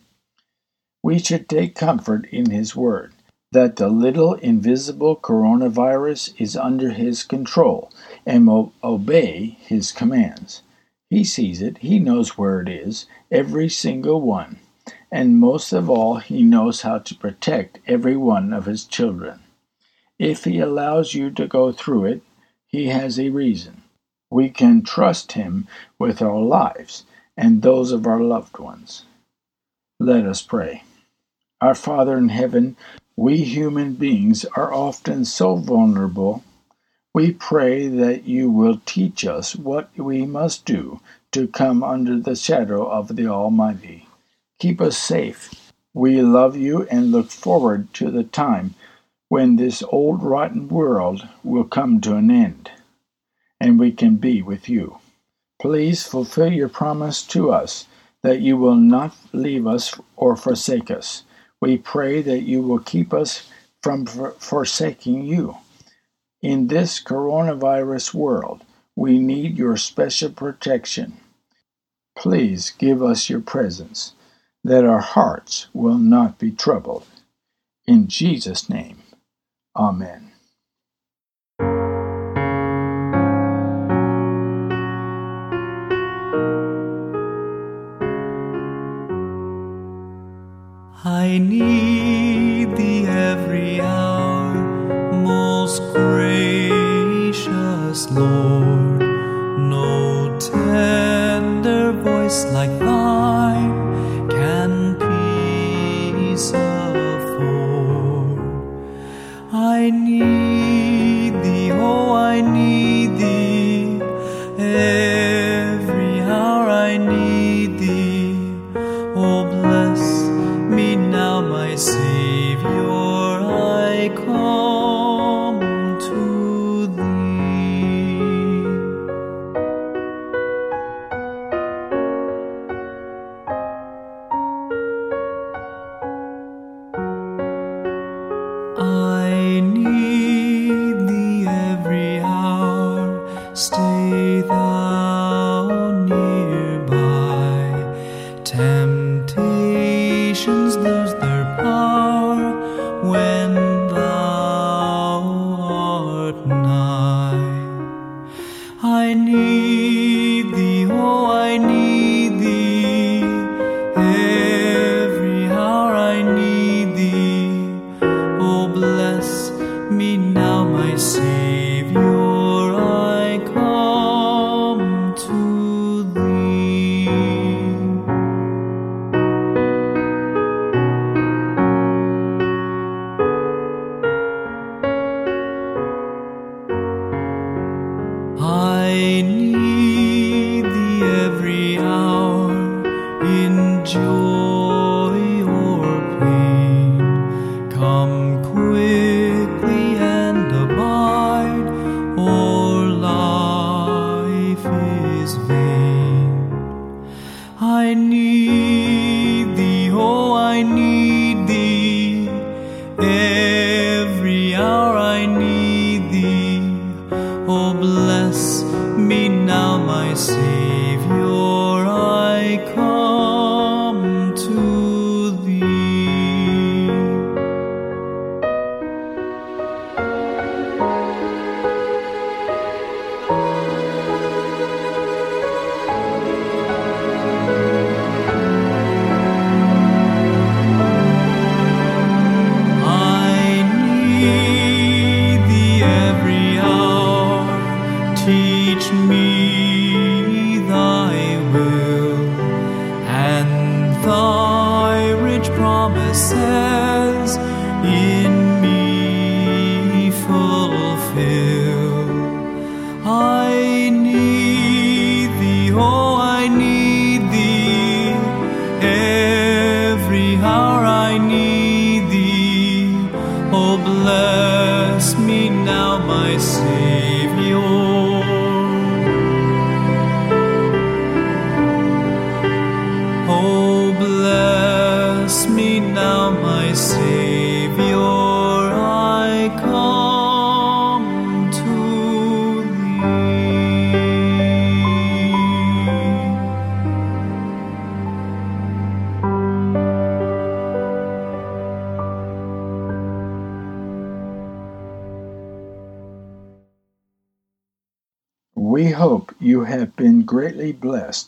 We should take comfort in his word that the little invisible coronavirus is under his control and will obey his commands. He sees it, he knows where it is, every single one, and most of all, he knows how to protect every one of his children. If he allows you to go through it, he has a reason. We can trust Him with our lives and those of our loved ones. Let us pray. Our Father in heaven, we human beings are often so vulnerable. We pray that you will teach us what we must do to come under the shadow of the Almighty. Keep us safe. We love you and look forward to the time when this old rotten world will come to an end and we can be with you. Please fulfill your promise to us that you will not leave us or forsake us. We pray that you will keep us from forsaking you. In this coronavirus world, we need your special protection. Please give us your presence, that our hearts will not be troubled. In Jesus' name, Amen. I need thee every hour, most gracious Lord. No tender voice like thine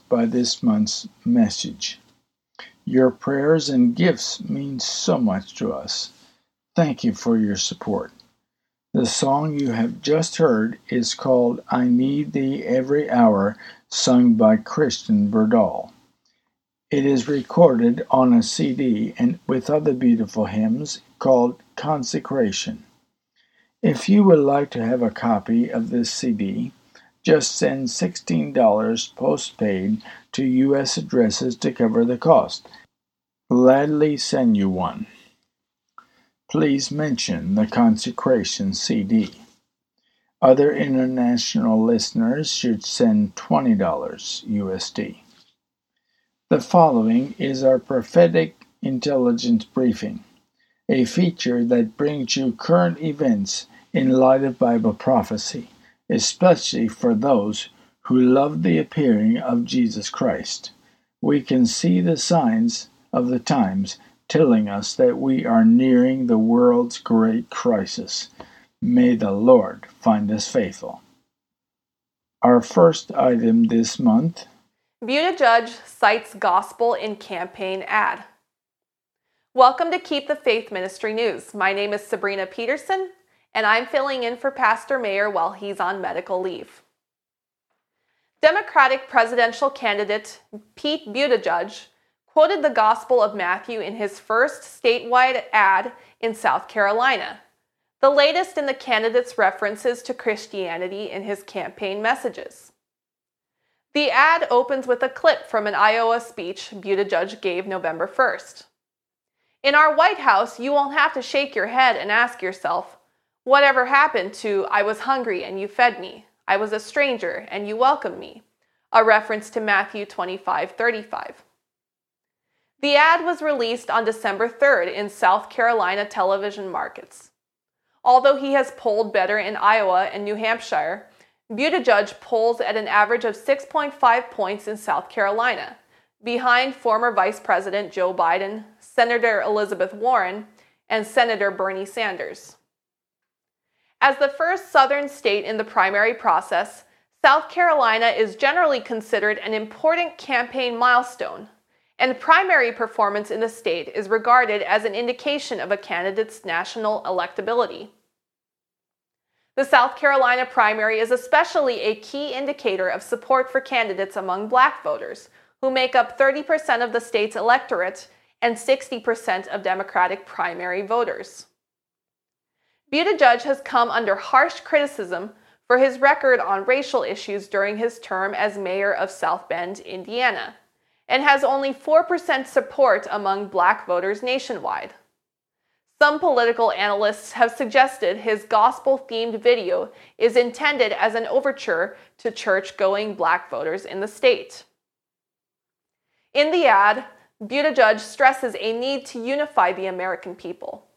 by this month's message. Your prayers and gifts mean so much to us. Thank you for your support. The song you have just heard is called I Need Thee Every Hour, sung by Christian Verdal. It is recorded on a CD and with other beautiful hymns called Consecration. If you would like to have a copy of this CD, just send $16 postpaid to U.S. addresses to cover the cost. Gladly send you one. please mention the consecration CD. Other international listeners should send $20 USD. The following is our prophetic intelligence briefing, a feature that brings you current events in light of Bible prophecy, especially for those who love the appearing of Jesus Christ. We can see the signs of the times telling us that we are nearing the world's great crisis. May the Lord find us faithful. Our first item this month Buttigieg cites gospel in campaign ad. Welcome to Keep the Faith Ministry News. My name is Sabrina Peterson, and I'm filling in for Pastor Mayer while he's on medical leave. Democratic presidential candidate Pete Buttigieg quoted the Gospel of Matthew in his first statewide ad in South Carolina, the latest in the candidate's references to Christianity in his campaign messages. The ad opens with a clip from an Iowa speech Buttigieg gave November 1st. In our White House, you won't have to shake your head and ask yourself, whatever happened to I was hungry and you fed me? I was a stranger, and you welcomed me, a reference to Matthew 25 35. The ad was released on December 3rd in South Carolina television markets. Although he has polled better in Iowa and New Hampshire, Buttigieg polls at an average of 6.5 points in South Carolina, behind former Vice President Joe Biden, Senator Elizabeth Warren, and Senator Bernie Sanders. As the first Southern state in the primary process, South Carolina is generally considered an important campaign milestone, and primary performance in the state is regarded as an indication of a candidate's national electability. The South Carolina primary is especially a key indicator of support for candidates among black voters, who make up 30% of the state's electorate and 60% of Democratic primary voters. Buttigieg has come under harsh criticism for his record on racial issues during his term as mayor of South Bend, Indiana, and has only 4% support among black voters nationwide. Some political analysts have suggested his gospel themed video is intended as an overture to church going black voters in the state. In the ad, Buttigieg stresses a need to unify the American people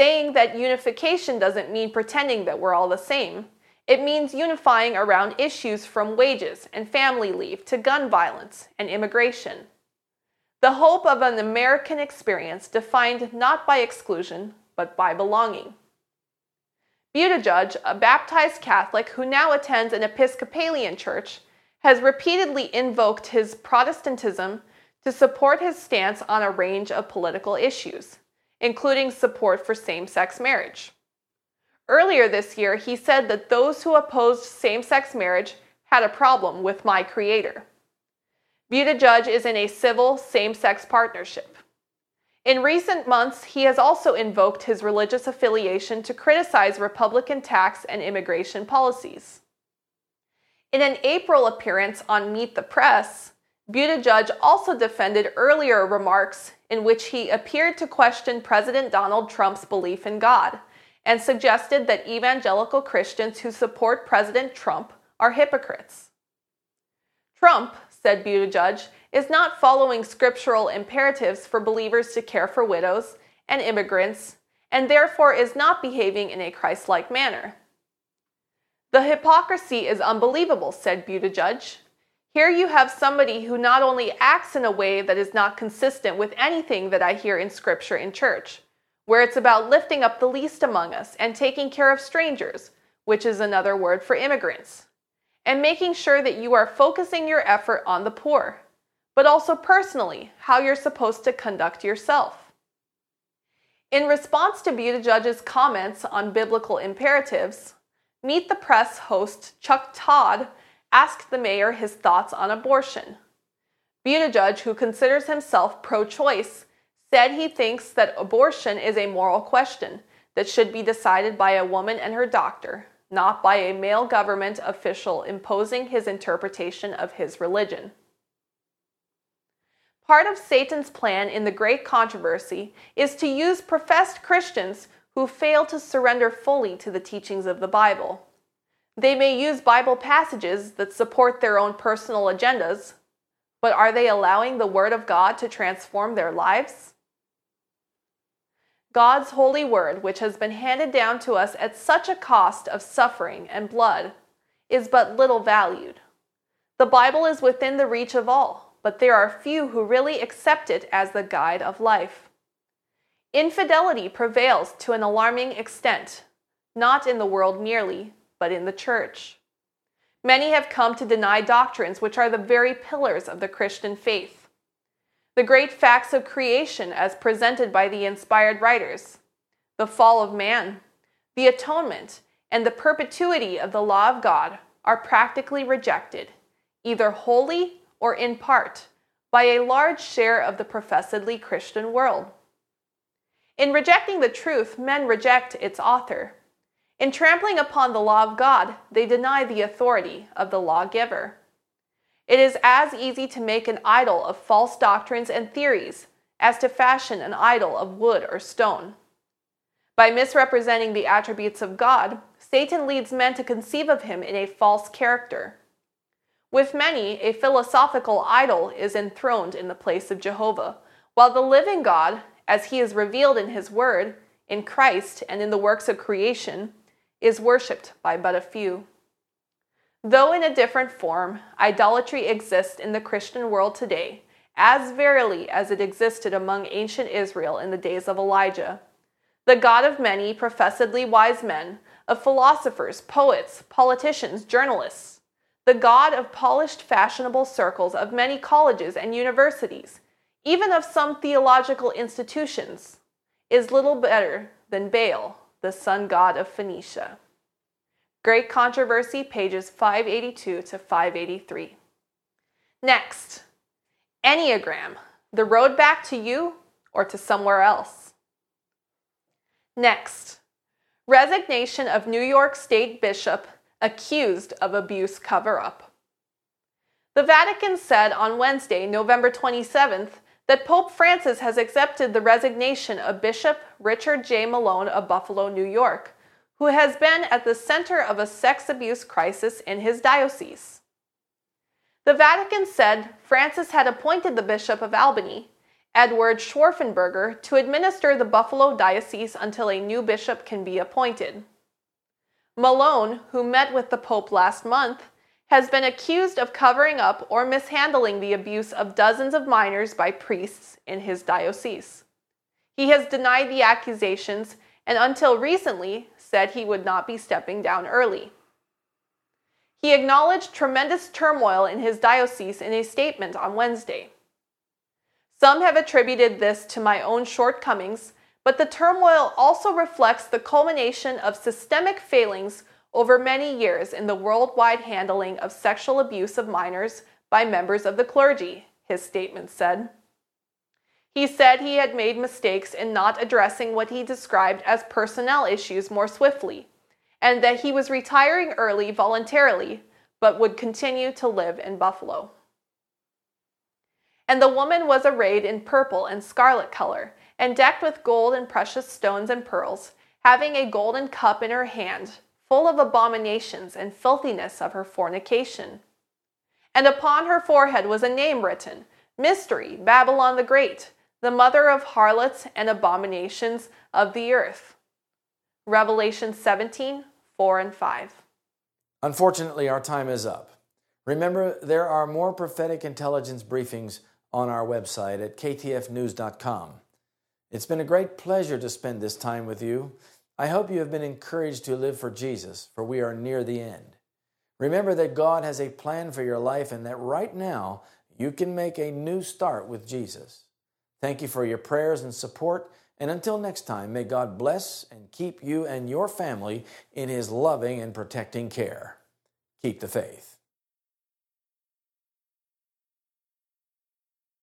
saying that unification doesn't mean pretending that we're all the same. It means unifying around issues from wages and family leave to gun violence and immigration. The hope of an American experience defined not by exclusion, but by belonging. Buttigieg, a baptized Catholic who now attends an Episcopalian church, has repeatedly invoked his Protestantism to support his stance on a range of political issues including support for same sex marriage. Earlier this year, he said that those who opposed same sex marriage had a problem with my creator. Buttigieg is in a civil same sex partnership. In recent months, he has also invoked his religious affiliation to criticize Republican tax and immigration policies. In an April appearance on Meet the Press, Buttigieg also defended earlier remarks in which he appeared to question President Donald Trump's belief in God and suggested that evangelical Christians who support President Trump are hypocrites. Trump, said Buttigieg, is not following scriptural imperatives for believers to care for widows and immigrants, and therefore is not behaving in a Christ like manner. The hypocrisy is unbelievable, said Buttigieg. Here you have somebody who not only acts in a way that is not consistent with anything that I hear in Scripture in church, where it's about lifting up the least among us and taking care of strangers, which is another word for immigrants, and making sure that you are focusing your effort on the poor, but also personally, how you're supposed to conduct yourself. In response to Buttigieg's comments on biblical imperatives, Meet the Press host Chuck Todd asked the mayor his thoughts on abortion. Buttigieg, who considers himself pro choice, said he thinks that abortion is a moral question that should be decided by a woman and her doctor, not by a male government official imposing his interpretation of his religion. Part of Satan's plan in the great controversy is to use professed Christians who fail to surrender fully to the teachings of the Bible. They may use Bible passages that support their own personal agendas, but are they allowing the Word of God to transform their lives? God's holy Word, which has been handed down to us at such a cost of suffering and blood, is but little valued. The Bible is within the reach of all, but there are few who really accept it as the guide of life. Infidelity prevails to an alarming extent, not in the world merely, but in the church. Many have come to deny doctrines which are the very pillars of the Christian faith. The great facts of creation, as presented by the inspired writers, the fall of man, the atonement, and the perpetuity of the law of God are practically rejected, either wholly or in part, by a large share of the professedly Christian world. In rejecting the truth, men reject its author. In trampling upon the law of God, they deny the authority of the lawgiver. It is as easy to make an idol of false doctrines and theories as to fashion an idol of wood or stone. By misrepresenting the attributes of God, Satan leads men to conceive of him in a false character. With many, a philosophical idol is enthroned in the place of Jehovah, while the living God, as he is revealed in his word, in Christ, and in the works of creation, is worshipped by but a few. Though in a different form, idolatry exists in the Christian world today, as verily as it existed among ancient Israel in the days of Elijah. The God of many professedly wise men, of philosophers, poets, politicians, journalists, the god of polished fashionable circles of many colleges and universities, even of some theological institutions, is little better than Baal, the sun god of Phoenicia. Great Controversy, pages 582 to 583. Next, Enneagram, the road back to you or to somewhere else. Next, resignation of New York State Bishop accused of abuse cover up. The Vatican said on Wednesday, November 27th, that Pope Francis has accepted the resignation of Bishop Richard J. Malone of Buffalo, New York, who has been at the center of a sex abuse crisis in his diocese. The Vatican said Francis had appointed the Bishop of Albany, Edward Scharfenberger, to administer the Buffalo diocese until a new bishop can be appointed. Malone, who met with the Pope last month, has been accused of covering up or mishandling the abuse of dozens of minors by priests in his diocese. He has denied the accusations and until recently said he would not be stepping down early. He acknowledged tremendous turmoil in his diocese in a statement on Wednesday. Some have attributed this to my own shortcomings but the turmoil also reflects the culmination of systemic failings over many years in the worldwide handling of sexual abuse of minors by members of the clergy, his statement said. He said he had made mistakes in not addressing what he described as personnel issues more swiftly, and that he was retiring early voluntarily, but would continue to live in Buffalo. And the woman was arrayed in purple and scarlet color and decked with gold and precious stones and pearls, having a golden cup in her hand, full of abominations and filthiness of her fornication. And upon her forehead was a name written Mystery, Babylon the Great, the mother of harlots and abominations of the earth. Revelation 17 4 and 5. Unfortunately, our time is up. Remember, there are more prophetic intelligence briefings on our website at ktfnews.com. It's been a great pleasure to spend this time with you. I hope you have been encouraged to live for Jesus, for we are near the end. Remember that God has a plan for your life and that right now you can make a new start with Jesus. Thank you for your prayers and support. And until next time, may God bless and keep you and your family in His loving and protecting care. Keep the faith.